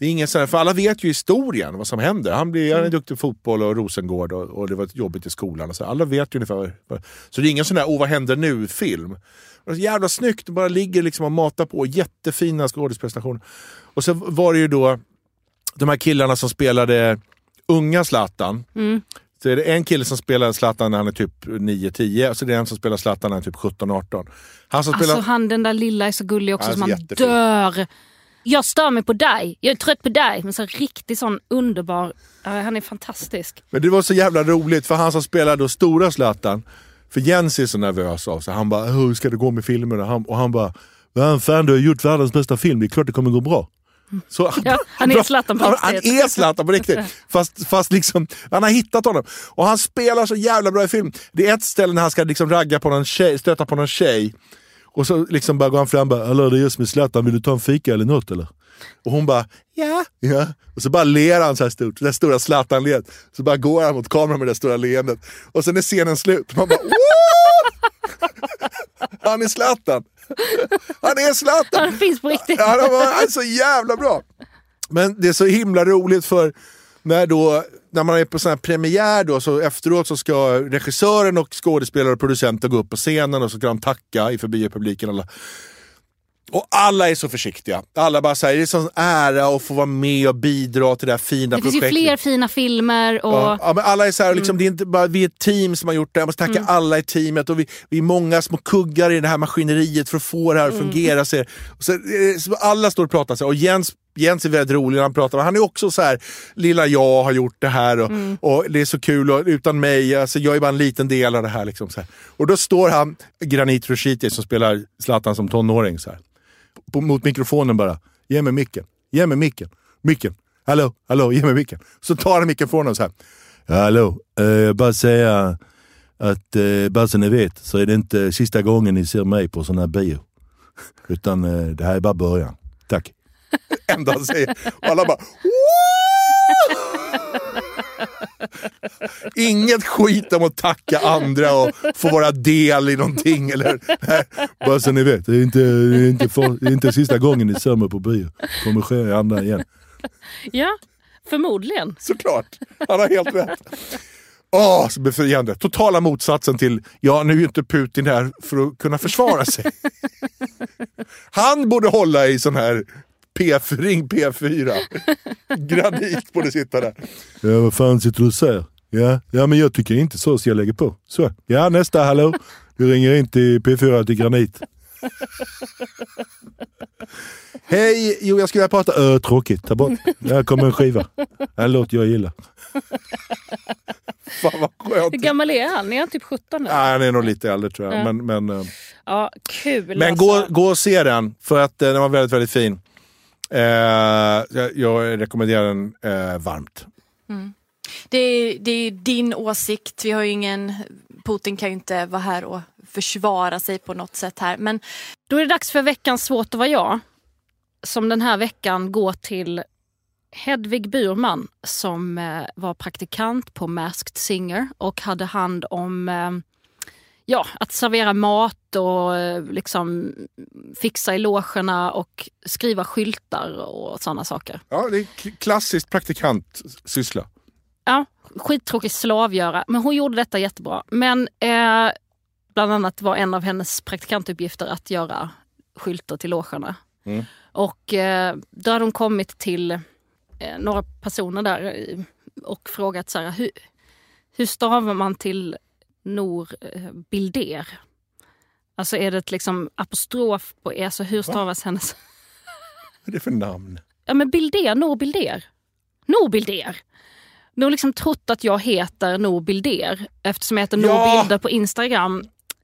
Det är ingen sån här, för alla vet ju historien, vad som händer. Han, blir, Mm. han är duktig på fotboll och Rosengård och, och det var jobbigt i skolan. Och så. Alla vet ju ungefär. Så det är ingen sån där, åh vad händer nu-film. Jävla snyggt, bara ligger liksom och matar på. Jättefina skådesprestationer. Och så var det ju då de här killarna som spelade unga Zlatan. Mm. Så är det en kille som spelar Zlatan när han är typ 9-10 och så är det en som spelar Zlatan när han är typ 17-18. Han som Alltså spelar... han den där lilla är så gullig också Han är som man dör. Jag stör mig på dig, jag är trött på dig. Men så riktigt sån underbar, han är fantastisk. Men det var så jävla roligt för han som spelar då stora Zlatan, för Jens är så nervös av sig. Han bara, hur ska det gå med filmen? Och han, och han bara, "Vad fan du har gjort världens bästa film, det är klart det kommer gå bra. Så, Ja, han är Zlatan på han, han riktigt. är Zlatan på riktigt. Fast, fast liksom, han har hittat honom. Och han spelar så jävla bra i film. Det är ett ställe när han ska liksom ragga på någon tjej, stöta på någon tjej. Och så liksom bara går han fram och bara, hallå det är jag som är Zlatan, vill du ta en fika eller något eller? Och hon bara, ja. ja. Och så bara ler han så här stort, det där stora Zlatan-leendet. Så bara går han mot kameran med det där stora leendet. Och sen är scenen slut. Man bara! Han är Zlatan! Han är Zlatan! Han finns på riktigt. Var, han är så jävla bra. Men det är så himla roligt för när, då, när man är på sån här premiär då, så efteråt så ska regissören och skådespelare och producenter gå upp på scenen och så ska de tacka inför biopubliken. Alla. Och alla är så försiktiga. Alla bara säger det är sån ära att få vara med och bidra till det här fina Det finns projektet. ju fler fina filmer och Ja, ja, men alla är så här, liksom, det är inte bara vi är ett team som har gjort det, jag måste tacka alla i teamet och vi, vi är många små kuggar i det här maskineriet för att få det här att fungera. Så, och så, eh, så alla står och pratar så här, och Jens Jens är väldigt rolig när han pratar, men han är också så här, lilla jag har gjort det här och, och det är så kul och utan mig, alltså, jag är bara en liten del av det här. Liksom, här. Och då står han, Granit Rushiti som spelar Zlatan som tonåring, så här, på, mot mikrofonen bara. Ge mig micken, ge mig micken, micken. Hallå, hallå, ge mig micken. Så tar han micken från honom så här. Hallå, eh, bara säga att eh, bara så ni vet så är det inte sista gången ni ser mig på sån här bio. Utan eh, det här är bara början. Tack. Enda han säger. Och alla bara Inget skit om att tacka andra och få vara del i någonting. Eller, nej, bara så ni vet, det är inte, det är inte, för, det är inte sista gången ni ser mig på bio. kommer ske i andra igen. ja, förmodligen. Såklart, han har helt rätt. Åh, så befriande. Totala motsatsen till, ja nu är ju inte Putin här för att kunna försvara sig. Han borde hålla i sån här P4, ring P4. Granit borde sitta där. Ja, vad fan sitter du och säger? Ja, ja, men jag tycker inte så, så jag lägger på. Så, ja nästa, hallå? Du ringer in till P4 till Granit. Hej! Jo, jag skulle vilja prata... Ö, tråkigt, ta bort. Här kommer en skiva. En låt jag gillar. Fan vad skönt. Hur gammal är han? Är han typ 17 nu? Nej, han är nog lite äldre tror jag. Ja. Men, men, eh, Ja, kul men alltså. gå, gå och se den, för att eh, den var väldigt, väldigt fin. Eh, jag, jag rekommenderar den eh, varmt. Det är, det är din åsikt. Vi har ju ingen... Putin kan ju inte vara här och försvara sig på något sätt här. Men Då är det dags för veckans Svårt att vara jag. Som den här veckan går till Hedvig Burman som eh, var praktikant på Masked Singer och hade hand om eh, ja, att servera mat och eh, liksom fixa i logerna och skriva skyltar och sådana saker. Ja, det är klassiskt praktikantsyssla. Ja, skittråkigt slavgöra, men hon gjorde detta jättebra. Men eh, bland annat var en av hennes praktikantuppgifter att göra skyltar till logerna. Mm. Och eh, då hade hon kommit till eh, några personer där eh, och frågat så här, hur, hur stavar man till Nor eh, Bilder? Alltså är det ett liksom apostrof på E, så hur stavas hennes... Vad är det för namn? Ja men Bilder, Nor Bilder. Nor Bilder. De har liksom trott att jag heter Nor Bilder eftersom jag heter Nor Ja! Bilder på Instagram.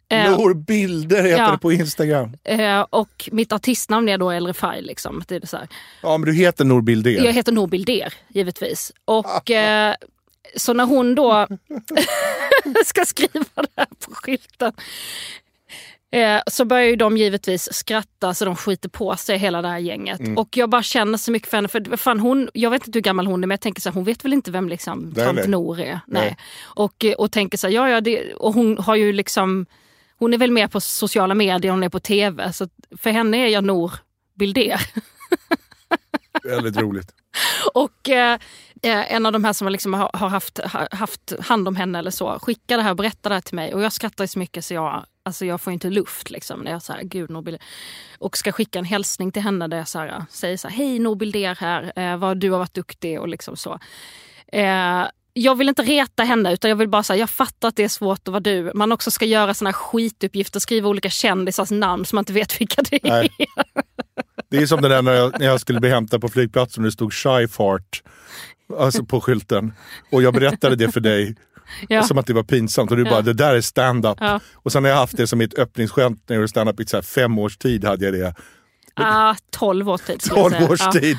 Eh, Nor Bilder heter ja. det på Instagram. eh, och mitt artistnamn är då El Refai. Liksom. Det är så här. Ja, men du heter Nor Bilder. Jag heter Nor Bilder givetvis. Och så när hon då ska skriva det här på skylten eh, så börjar ju de givetvis skratta så de skiter på sig hela det här gänget. Mm. Och jag bara känner så mycket för henne. För fan, hon, jag vet inte hur gammal hon är men jag tänker så här, hon vet väl inte vem liksom tant. Nor är. Nej. Nej. Och, eh, och tänker så här, ja, ja, det, och hon har ju liksom hon är väl mer på sociala medier, hon är på tv. Så för henne är jag Nor Bilder. Väldigt roligt. Och eh, eh, en av de här som liksom har, har haft, har haft hand om henne eller så skickar det här och berättar det här till mig. Och jag skrattar så mycket så jag, alltså jag får inte luft. Liksom, när jag så här, Gud, Norbil. Och ska skicka en hälsning till henne där jag så här, säger så här, hej Norbilder här, eh, vad du har varit duktig och liksom så. Eh, jag vill inte reta henne utan jag vill bara säga jag fattar att det är svårt att vara du. Man också ska göra såna här skituppgifter, skriva olika kändisars namn så man inte vet vilka det är. Nej. Det är som det där när jag, när jag skulle bli hämtad på flygplatsen och det stod shy fart alltså på skylten. Och jag berättade det för dig Ja. som att det var pinsamt och du Ja. bara, det där är stand-up. Ja. Och sen har jag haft det som mitt öppningsskämt när jag gjorde stand-up i så fem års tid. hade jag det. Ah, 12 års tid skulle jag 12 säga. års Ja. tid.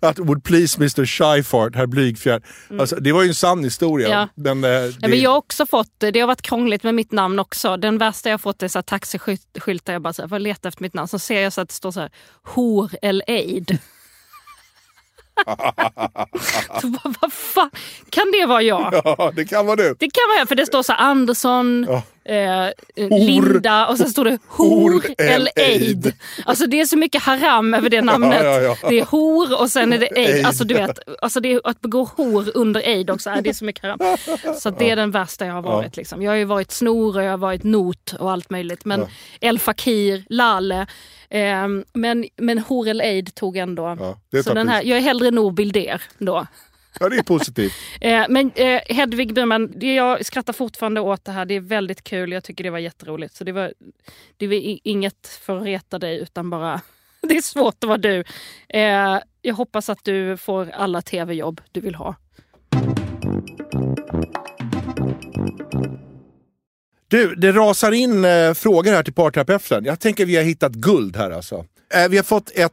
Att would please Mr Shyfart, herr Blygfjärd. Alltså, det var ju en sann historia. Mm. Ja. Men, eh, det, Ja, men jag har också fått, det har varit krångligt med mitt namn också. Den värsta jag fått är så taxiskyltar. Jag bara så här, får leta efter mitt namn. Så ser jag så att det står så här, hor el aid. så bara, vad fan, kan det vara jag? Ja, det kan vara du. Det kan vara jag, för det står så här Andersson, Ja. Eh, Linda och sen står det Hor el. Aid. Alltså det är så mycket haram över det namnet. Ja, ja, ja. Det är hor och sen är det. Aid. Alltså du vet, alltså det är att begå hor under aid också. är Det är så mycket haram. Så det är den värsta jag har varit. Liksom. Jag har ju varit snor och jag har varit not och allt möjligt. Men. El Fakir, Lale. ehm, men, men hor el Aid tog ändå. Så den här, jag är hellre Nor Bilder då. Ja, det är positivt. Eh, men eh, Hedvig Burman, det, jag skrattar fortfarande åt det här. Det är väldigt kul. Jag tycker det var jätteroligt. Så det var, det var inget för att reta dig utan bara... Det är svårt att vara du. Eh, jag hoppas att du får alla tv-jobb du vill ha. Du, det rasar in eh, frågor här till parterapeuten. Jag tänker vi har hittat guld här alltså. Eh, vi har fått ett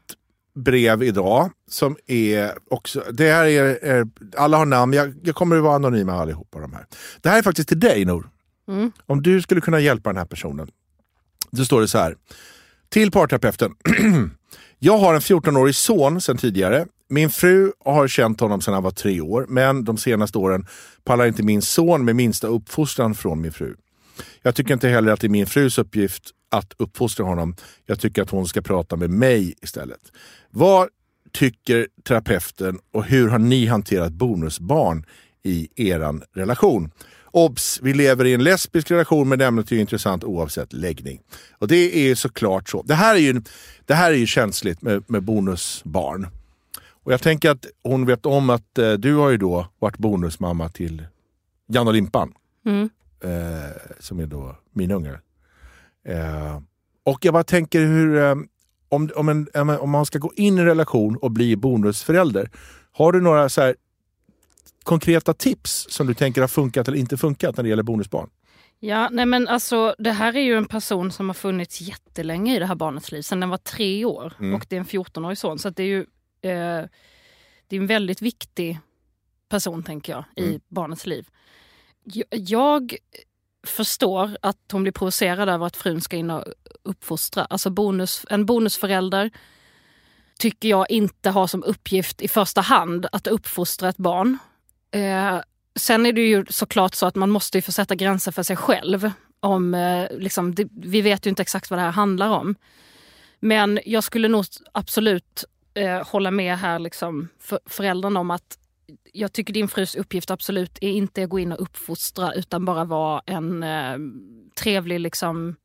brev idag som är också, det här är, är alla har namn, jag, jag kommer att vara anonyma allihopa de här. Det här är faktiskt till dig Nor. Mm. Om du skulle kunna hjälpa den här personen. Då står det så här. Till parterapeuten. jag har en 14-årig son sedan tidigare. Min fru har känt honom sedan han var tre år, men de senaste åren pallar inte min son med minsta uppfostran från min fru. Jag tycker inte heller att det är min frus uppgift att uppfostra honom. Jag tycker att hon ska prata med mig istället. Vad tycker terapeuten och hur har ni hanterat bonusbarn i eran relation? Obs! Vi lever i en lesbisk relation men ämnet är intressant oavsett läggning. Och det är såklart så. Det här är ju, det här är ju känsligt med, med bonusbarn. Och jag tänker att hon vet om att eh, du har ju då varit bonusmamma till Janne och Limpan. Mm. Eh, som är då mina ungar. Eh, och jag bara tänker hur, eh, om, om, en, om man ska gå in i en relation och bli bonusförälder. Har du några så här, konkreta tips som du tänker har funkat eller inte funkat när det gäller bonusbarn? Ja, nej men alltså det här är ju en person som har funnits jättelänge i det här barnets liv, sedan den var tre år. Mm. Och det är en 14-årig son. Så det är ju eh, det är en väldigt viktig person, tänker jag, i Mm. barnets liv. Jag, förstår att hon blir provocerad över att frun ska in och uppfostra. Alltså bonus, en bonusförälder tycker jag inte har som uppgift i första hand att uppfostra ett barn. Eh, sen är det ju såklart så att man måste ju få sätta gränser för sig själv. Om, eh, liksom, det, vi vet ju inte exakt vad det här handlar om. Men jag skulle nog absolut eh, hålla med här liksom, för, föräldrarna om att jag tycker din frus uppgift absolut är inte att gå in och uppfostra utan bara vara en eh, trevlig, liksom,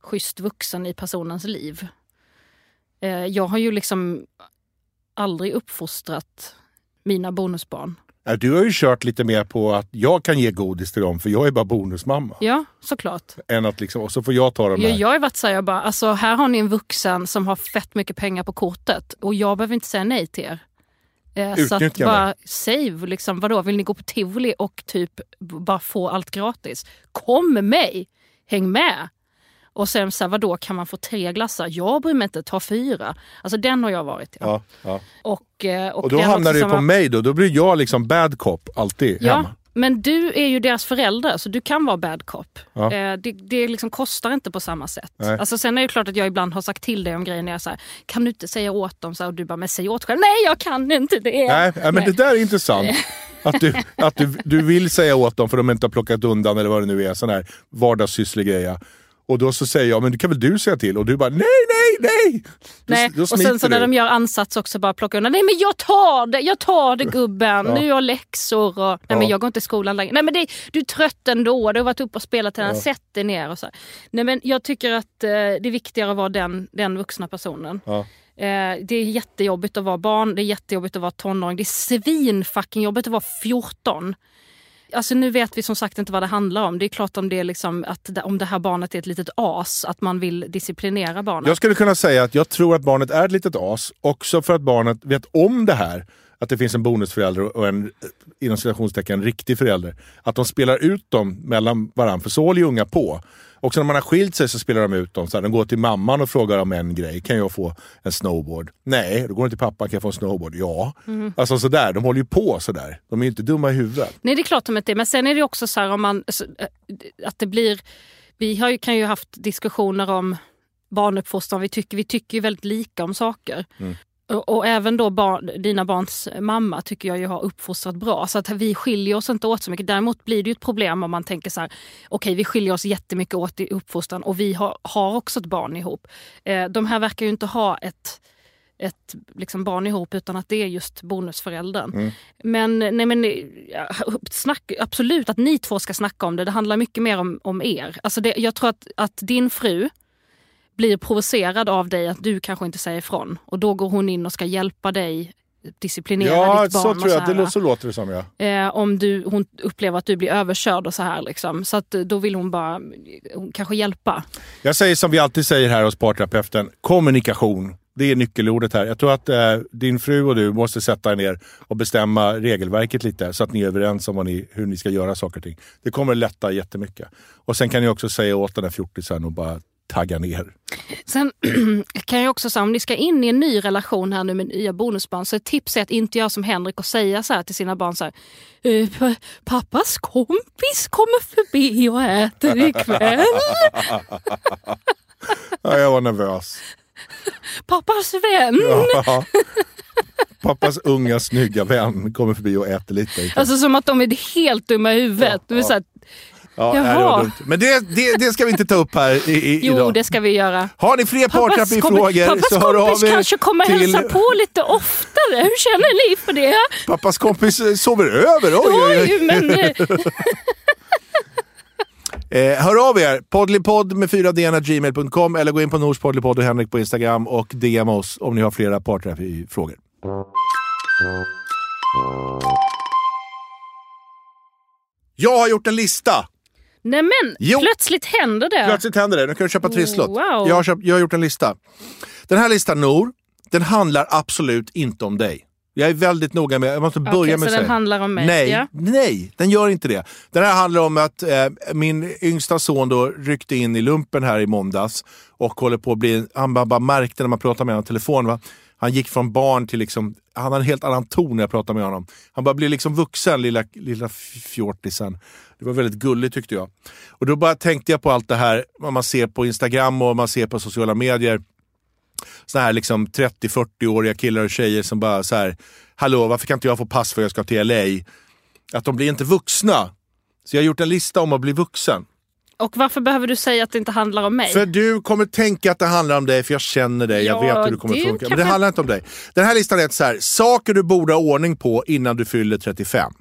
schysst vuxen i personens liv. Eh, jag har ju liksom aldrig uppfostrat mina bonusbarn. Du har ju kört lite mer på att jag kan ge godis till dem för jag är bara bonusmamma. Ja, såklart. Än att liksom, och så får jag ta dem Jag, här. jag har varit så här, jag bara, alltså, här har ni en vuxen som har fett mycket pengar på kortet och jag behöver inte säga nej till er. Eh, så att Utnyttja bara save, liksom, vadå, vill ni gå på tivoli och typ bara få allt gratis? Kom med mig, häng med. Och sen så här, vadå, kan man få tre glassar? Jag bryr mig inte, ta fyra. Alltså den har jag varit. Ja. Ja, ja. Och, eh, och, Och då hamnar samma- på mig då. Då blir jag liksom bad cop alltid Ja, hemma. Men du är ju deras förälder så du kan vara bad cop. Ja. Eh, det det liksom kostar inte på samma sätt. Nej. Alltså, sen är det klart att jag ibland har sagt till dig om grejer när jag säger kan du inte säga åt dem? Så här, och du bara, men säg åt själv. Nej, jag kan inte det. Nej, nej, men Nej. det där är intressant. Att, du, att du, du vill säga åt dem för de inte har plockat undan eller vad det nu är. Sån här vardagssysslig greja. Och då så säger jag, men det kan väl du säga till? Och du bara, nej, nej, nej! Nej. då Och sen så när du. de gör ansats också bara plocka undan. Nej men jag tar det, jag tar det gubben. Nu har jag läxor och nej men jag går inte i skolan längre. Nej men det, du är trött ändå, du har varit uppe och spelat hela sätt dig ner och så. Nej men jag tycker att eh, det är viktigare att vara den, den vuxna personen. Ja. Eh, det är jättejobbigt att vara barn, det är jättejobbigt att vara tonåring. Det är svin fucking jobbigt att vara 14. Alltså nu vet vi som sagt inte vad det handlar om. Det är klart om det, är liksom att, det- om det här barnet är ett litet as, att man vill disciplinera barnet. Jag skulle kunna säga att jag tror att barnet är ett litet as, också för att barnet vet om det här. Att det finns en bonusförälder och en, eh, inom citationstecken, riktig förälder. Att de spelar ut dem mellan varandra, för så håller ju unga på. Också när man har skilt sig så spelar de ut dem. Så här, de går till mamman och frågar om en grej. Kan jag få en snowboard? Nej. Då går de till pappa. Kan jag få en snowboard? Ja. Alltså sådär. De håller ju på sådär. De är ju inte dumma i huvudet. Nej det är klart de inte är. Men sen är det också så här om man, eh, att det blir... Vi har ju, kan ju haft diskussioner om barnuppfostran. Vi tycker, vi tycker ju väldigt lika om saker. Och, och även då barn, dina barns mamma tycker jag ju har uppfostrat bra. Så att vi skiljer oss inte åt så mycket. Däremot blir det ju ett problem om man tänker så här, okej vi skiljer oss jättemycket åt i uppfostran och vi har, har också ett barn ihop. Eh, de här verkar ju inte ha ett ett liksom barn ihop utan att det är just bonusföräldern. Men, nej men snack, absolut att ni två ska snacka om det. Det handlar mycket mer om, om er. Alltså det, jag tror att, att din fru blir provocerad av dig att du kanske inte säger ifrån. Och då går hon in och ska hjälpa dig disciplinera Ja, ditt barn. så och tror jag. här. Det, så låter det som ja. Eh, om du, hon upplever att du blir överkörd och så här. Liksom. Så att, eh, då vill hon bara hon kanske hjälpa. Jag säger som vi alltid säger här hos parterapeuten, kommunikation. Det är nyckelordet här. Jag tror att eh, din fru och du måste sätta er ner och bestämma regelverket lite så att ni är överens om ni, hur ni ska göra saker och ting. Det kommer lätta jättemycket. Och sen kan ni också säga åt den här fjortisen och bara tagga ner. Sen kan jag också säga om ni ska in i en ny relation här nu med nya bonusbarn så ett tips är att inte göra som Henrik och säga så här till sina barn så här. "Eh, pa- Pappas kompis kommer förbi och äter ikväll. Ja, jag var nervös. Pappas vän. Ja. Pappas unga snygga vän kommer förbi och äter lite. Alltså som att de är helt dumma i huvudet. Så här, Ja, det Jaha. var dumt. Men det, det, det ska vi inte ta upp här i, i, jo, idag. det ska vi göra. Har ni fler Pappas, parterapifrågor kompis, så pappas hör av kompis er kanske kommer till... hälsa på lite oftare. Hur känner ni för det? Pappas kompis eh, sover över. Oj, oj, oj. Men... eh, hör av er! Poddlypodd med 4 gmail.com eller gå in på Nors poddlypodd och Henrik på Instagram och DM oss om ni har flera partnerfrågor. Jag har gjort en lista! Nej men, Jo. plötsligt händer det. Plötsligt händer det. Nu kan du köpa trisslott. Wow. Jag, har köpt, jag har gjort en lista. Den här listan, Nor, den handlar absolut inte om dig. Jag är väldigt noga med, jag måste börja Okej, med så att den säga. handlar om mig? Nej, Ja. nej, den gör inte det. Den här handlar om att eh, min yngsta son då ryckte in i lumpen här i måndags och håller på att bli, han bara, bara märkte när man pratade med honom i telefon, va? han gick från barn till liksom, han har en helt annan ton när jag pratar med honom. Han bara blir liksom vuxen, lilla, lilla fjortisen. Det var väldigt gulligt tyckte jag. Och då bara tänkte jag på allt det här vad man ser på Instagram och man ser på sociala medier såna här liksom 30-40-åriga killar och tjejer som bara så här, hallå varför kan inte jag få pass för jag ska till LA? Att de blir inte vuxna. Så jag har gjort en lista om att bli vuxen. Och varför behöver du säga att det inte handlar om mig? För du kommer tänka att det handlar om dig, för jag känner dig, jag Ja, vet hur du kommer att funka. Men det handlar inte om dig. Den här listan är så här, saker du borde ha ordning på innan du fyller 35.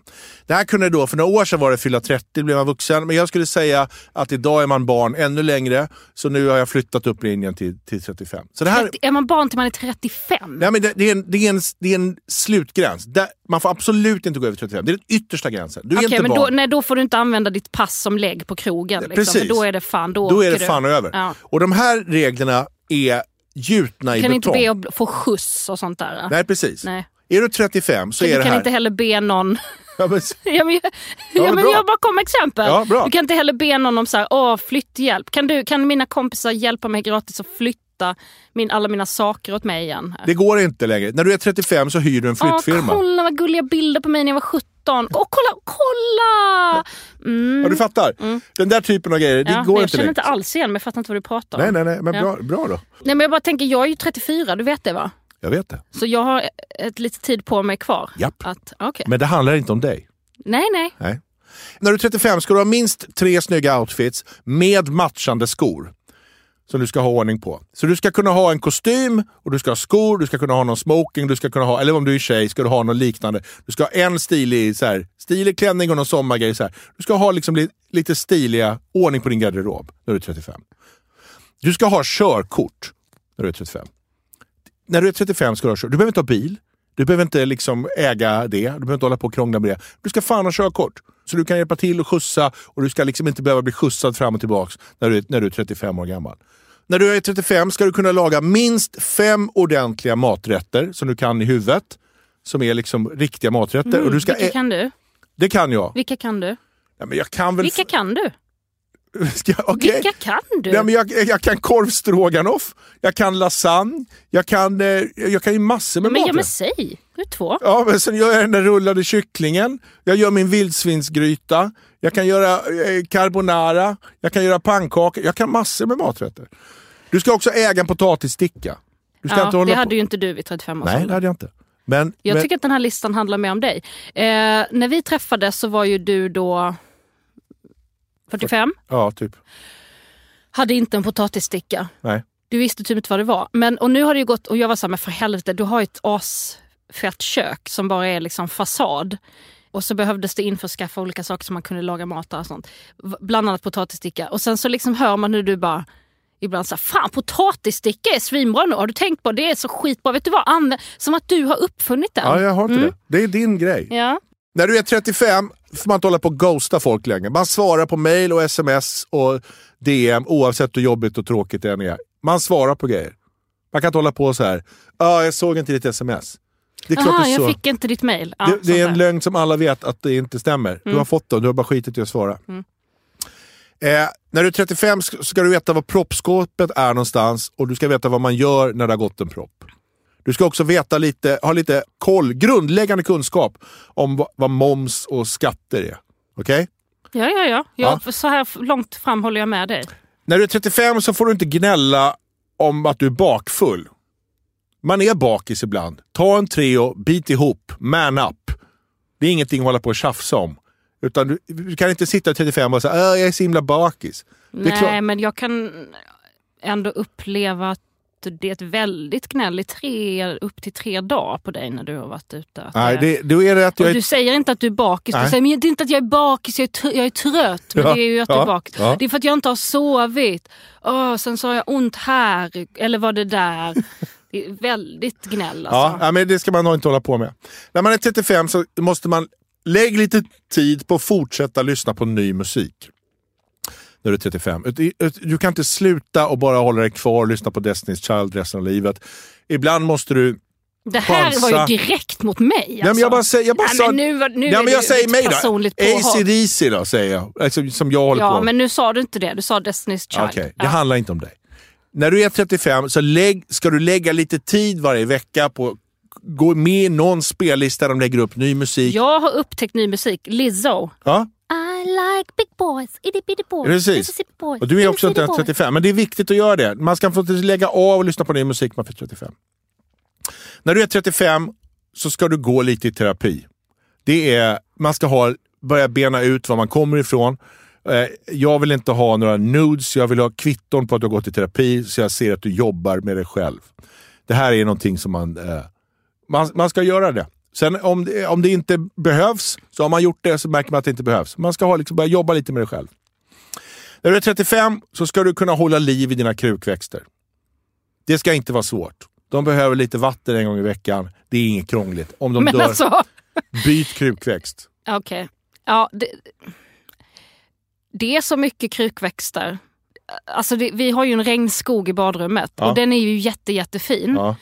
Det här kunde då, för några år sedan var det fylla 30, blev man vuxen. Men jag skulle säga att idag är man barn ännu längre. Så nu har jag flyttat upp linjen till, till 35. Så det här, 30, är man barn till man är 35? Nej, men det, det, är en, det, är en, det är en slutgräns. Där, man får absolut inte gå över 35. Det är den yttersta gränsen. Du är Okej, inte men då, barn. nej, då får du inte använda ditt pass som lägg på krogen. Liksom, Precis. För då är det fan, då, Då är det du. fan över. Ja. Och de här reglerna är gjutna i Du kan inte betong. be att få skjuts och sånt där. Nej, precis. Nej. Är du 35 så Du är det kan här... inte heller be någon... Ja, men, ja, men, Ja, ja, men jag bara kom med exempel. Du kan inte heller be någon om så här, Åh, flytthjälp. Kan, du, kan mina kompisar hjälpa mig gratis att flytta min, alla mina saker åt mig igen? det går inte längre. När du är 35 så hyr du en flyttfirma. Åh, kolla vad gulliga bilder på mig när jag var 17. Åh, kolla, kolla! Mm. Ja, du fattar. Den där typen av grejer, det Ja, men går jag inte känner längre. inte alls igen men jag fattar inte vad du pratar om. Nej, nej, nej. Men bra, bra då. Nej, men jag bara tänker, jag är ju 34, du vet det va? Jag vet det. Så jag har ett lite tid på mig kvar. Japp. Att, okay. Men det handlar inte om dig. Nej, nej. Nej. När du är 35 ska du ha minst tre snygga outfits med matchande skor. Som du ska ha ordning på. Så du ska kunna ha en kostym, och du ska ha skor, du ska kunna ha någon smoking, du ska kunna ha, eller om du är tjej ska du ha något liknande. Du ska ha en stilig, så här, stilig klänning och någon sommargrej. Så här. Du ska ha liksom li, lite stiliga ordning på din garderob när du är 35. Du ska ha körkort när du är 35. När du är 35 ska du ha körkort. Du behöver inte ha bil. Du behöver inte liksom äga det. Du behöver inte hålla på och krångla med det. Du ska fan ha körkort. Så du kan hjälpa till och skjutsa och du ska liksom inte behöva bli skjutsad fram och tillbaks när du, är- när du är 35 år gammal. När du är 35 ska du kunna laga minst fem ordentliga maträtter som du kan i huvudet. Som är liksom riktiga maträtter. och du ska Vilka kan du? Det kan jag. Vilka kan du? Ja, men jag kan väl... Vilka kan du? Ska, okej. Vilka kan du? Ja, men jag, jag kan korvstroganoff, jag kan lasagne, jag kan, eh, jag kan ju massor med men, ja, maträtter. men säg, är två. Ja, men sen gör jag den där rullade kycklingen, jag gör min vildsvinsgryta, jag kan göra eh, carbonara, jag kan göra pannkakor, jag kan massor med maträtter. Du ska också äga en potatissticka. Du ska Ja, inte hålla det på... hade ju inte du vid 35 års Nej, det hade jag inte. Men, Jag men tycker att den här listan handlar mer om dig. Eh, när vi träffades så var ju du då 45, Ja, typ. hade inte en potatissticka. Nej. Du visste typ inte vad det var. Men, och nu har det ju gått, och jag var såhär, men för helvete, du har ju ett asfett kök som bara är liksom fasad. Och så behövdes det införskaffa olika saker som man kunde laga mat och sånt. Bland annat potatissticka. Och sen så liksom hör man hur du bara ibland såhär, fan potatissticka är svinbra nu, har du tänkt på det? är så skitbra. Vet du vad? Använd, som att du har uppfunnit den. Ja, jag har inte det. Det är din grej. Ja. När du är 35 får man inte hålla på och ghosta folk längre. Man svarar på mail och sms och DM oavsett hur jobbigt och tråkigt det än är. Man svarar på grejer. Man kan inte hålla på så här. Ja, jag såg inte ditt sms. Det är Aha, är så. jag fick inte ditt mail. Ja, det, det är en lögn som alla vet att det inte stämmer. Du har fått det, du har bara skitit i att svara. Eh, när du är 35 ska, ska du veta var proppskåpet är någonstans och du ska veta vad man gör när det har gått en propp. Du ska också veta lite, ha lite koll, grundläggande kunskap om vad, vad moms och skatter är. Okej? Ja, ja, ja. Jag, Så här långt fram håller jag med dig. När du är 35 så får du inte gnälla om att du är bakfull. Man är bakis ibland. Ta en Treo, bit ihop, man up. Det är ingenting att hålla på och tjafsa om. Utan du, du kan inte sitta 35 och säga att jag är så himla bakis. Nej, men jag kan ändå uppleva att det är ett väldigt gnäll i tre, upp till tre dagar på dig när du har varit ute. Nej, det- det, då är det att jag är du säger inte att du är bakis, Nej. du säger men det är inte att jag är bakis, jag är, jag är trött. Men Ja, det är ju att du ja, är bakis. ja. Det är för att jag inte har sovit. Åh, sen så har jag ont här, eller var det där. Det är väldigt gnäll alltså. ja, men det ska man nog inte hålla på med. När man är 35 så måste man lägga lite tid på att fortsätta lyssna på ny musik. När du är 35. Ut- ut- Du kan inte sluta och bara hålla dig kvar och lyssna på Destiny's Child resten av livet. Ibland måste du... Det här chansa. var ju direkt mot mig. Alltså. Ja, men jag bara säger... Jag bara Nej, sa, men nu, nu ja, är men jag säger mig då. påhopp. AC/DC då, säger jag. Alltså, som jag håller Ja, på men nu sa du inte det. Du sa Destiny's Child. Okej, ja. det handlar inte om dig. När du är 35 så lägg, ska du lägga lite tid varje vecka på gå med i någon spellista där de lägger upp ny musik. Jag har upptäckt ny musik. Lizzo. Ja? Like big boys, itty bitty boys, Precis. Boys, Och du är också inte Mississippi ens boys. 35, men det är viktigt att göra det. Man ska få lägga av och lyssna på ny musik när man är 35. När du är 35 så ska du gå lite i terapi. Det är, man ska ha, börja bena ut var man kommer ifrån. Eh, Jag vill inte ha några nudes, jag vill ha kvitton på att du har gått i terapi så jag ser att du jobbar med dig själv. Det här är någonting som man, eh, man, man ska göra det. Sen om det, om det inte behövs, så har man gjort det så märker man att det inte behövs. Man ska ha, liksom, börja jobba lite med dig själv. När du är 35 så ska du kunna hålla liv i dina krukväxter. Det ska inte vara svårt. De behöver lite vatten en gång i veckan. Det är inget krångligt. Om de Men dör, alltså... byt krukväxt. Okej. Ja, det, det är så mycket krukväxter. Alltså det, vi har ju en regnskog i badrummet Ja. och den är ju jätte, jättefin. Ja.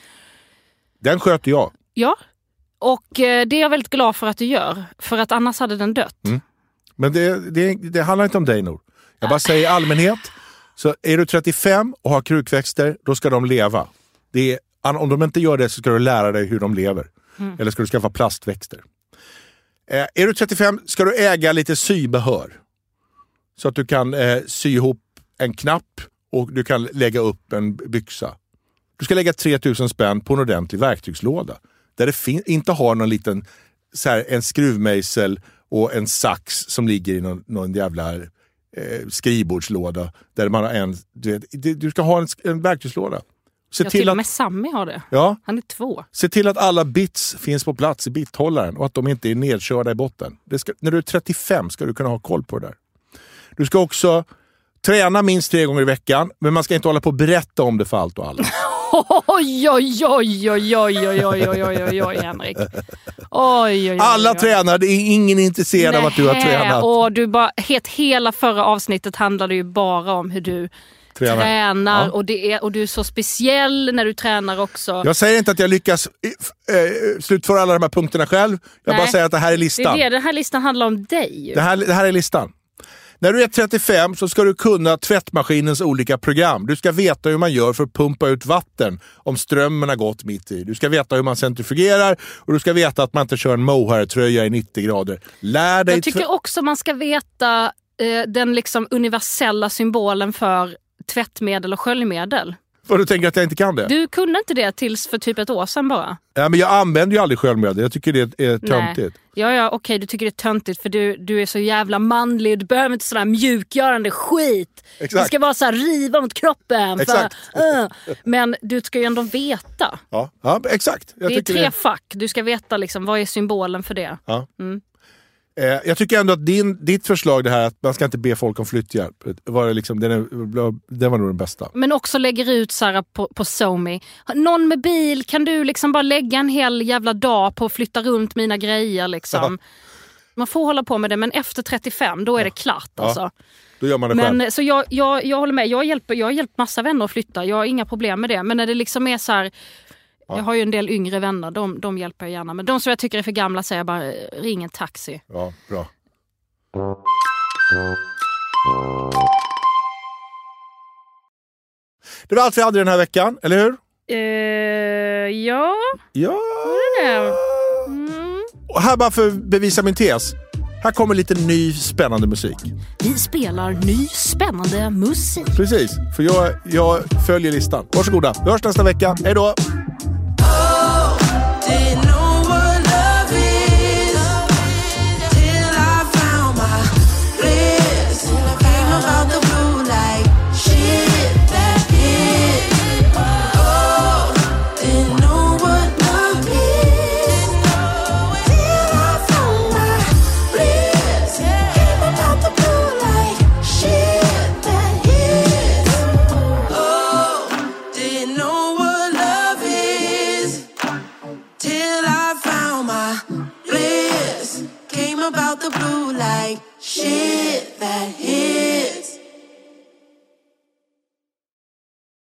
Den sköter jag. Ja. Och eh, det är jag väldigt glad för att du gör. För att annars hade den dött. Men det, det, det handlar inte om dig Nor. Jag bara säger i allmänhet. Så är du 35 och har krukväxter, då ska de leva. Det är, om de inte gör det så ska du lära dig hur de lever. Eller ska du skaffa plastväxter. Eh, är du 35 ska du äga lite sybehör. Så att du kan eh, sy ihop en knapp och du kan lägga upp en byxa. Du ska lägga 3000 spänn på en ordentlig verktygslåda. Där det inte har någon liten så här, en skruvmejsel och en sax som ligger i någon, någon jävla eh, skrivbordslåda. Där man har en, du, vet, du ska ha en, en verktygslåda. Se Ja, till, till och att, med Sammy har det. ja, Han är två. se till att alla bits finns på plats i bithållaren och att de inte är nedkörda i botten. Ska, när du är 35 ska du kunna ha koll på det där. Du ska också träna minst tre gånger i veckan, men man ska inte hålla på och berätta om det för allt och alla. Oj, oj, oj, oj, oj, oj, oj, oj, oj, oj, oj, Henrik. Oj, oj, oj, Alla oj. tränar, det är ingen intresserad av att du har tränat. Och du bara, helt, hela förra avsnittet handlade ju bara om hur du Tränar. tränar. Ja. Och, det är, och du är så speciell när du tränar också. Jag säger inte att jag lyckas eh, eh, slutföra alla de här punkterna själv. Jag Nej. bara säger att det här är det listan. är det, den här listan handlar om dig. ju. Det här, det här är listan. När du är 35 så ska du kunna tvättmaskinens olika program. Du ska veta hur man gör för att pumpa ut vatten om strömmen har gått mitt i. Du ska veta hur man centrifugerar och du ska veta att man inte kör en mohair-tröja i 90 grader. Lär dig... Jag tycker också man ska veta eh, den liksom universella symbolen för tvättmedel och sköljmedel. Vad du tänker att jag inte kan det? Du kunde inte det tills för typ ett år sedan bara. Ja, men jag använder ju aldrig sköljmedel. Jag tycker det är töntigt. Ja, ja, okej, du tycker det är töntigt för du, du är så jävla manlig. Du behöver inte sån här mjukgörande skit. Exakt. Det ska vara så här riva mot kroppen. Exakt. För, uh. Men du ska ju ändå veta. Ja, ja exakt. Jag det är tre fack. Du ska veta liksom, vad är symbolen för det. Ja. Eh, jag tycker ändå att din, ditt förslag det här att man ska inte be folk om flytthjälp, var det liksom, den, är, den var nog den bästa. Men också lägger ut här på, på SoMe. Någon med bil, kan du liksom bara lägga en hel jävla dag på att flytta runt mina grejer? Liksom? Man får hålla på med det, men efter 35 då är det klart. Alltså. Då gör man det själv. Men, så jag, jag, jag håller med, jag har hjälpt massa vänner att flytta, jag har inga problem med det. Men när det liksom är så här, jag har ju en del yngre vänner, de, de hjälper jag gärna. Men de som jag tycker är för gamla säger jag bara, ring en taxi. Ja, bra. Det var allt vi hade den här veckan, eller hur? Eh, ja, Ja. Mm. Och här bara för att bevisa min tes. Här kommer lite ny spännande musik. Vi spelar ny spännande musik. Precis, för jag, jag följer listan. Varsågoda, vi hörs nästa vecka. Hej då!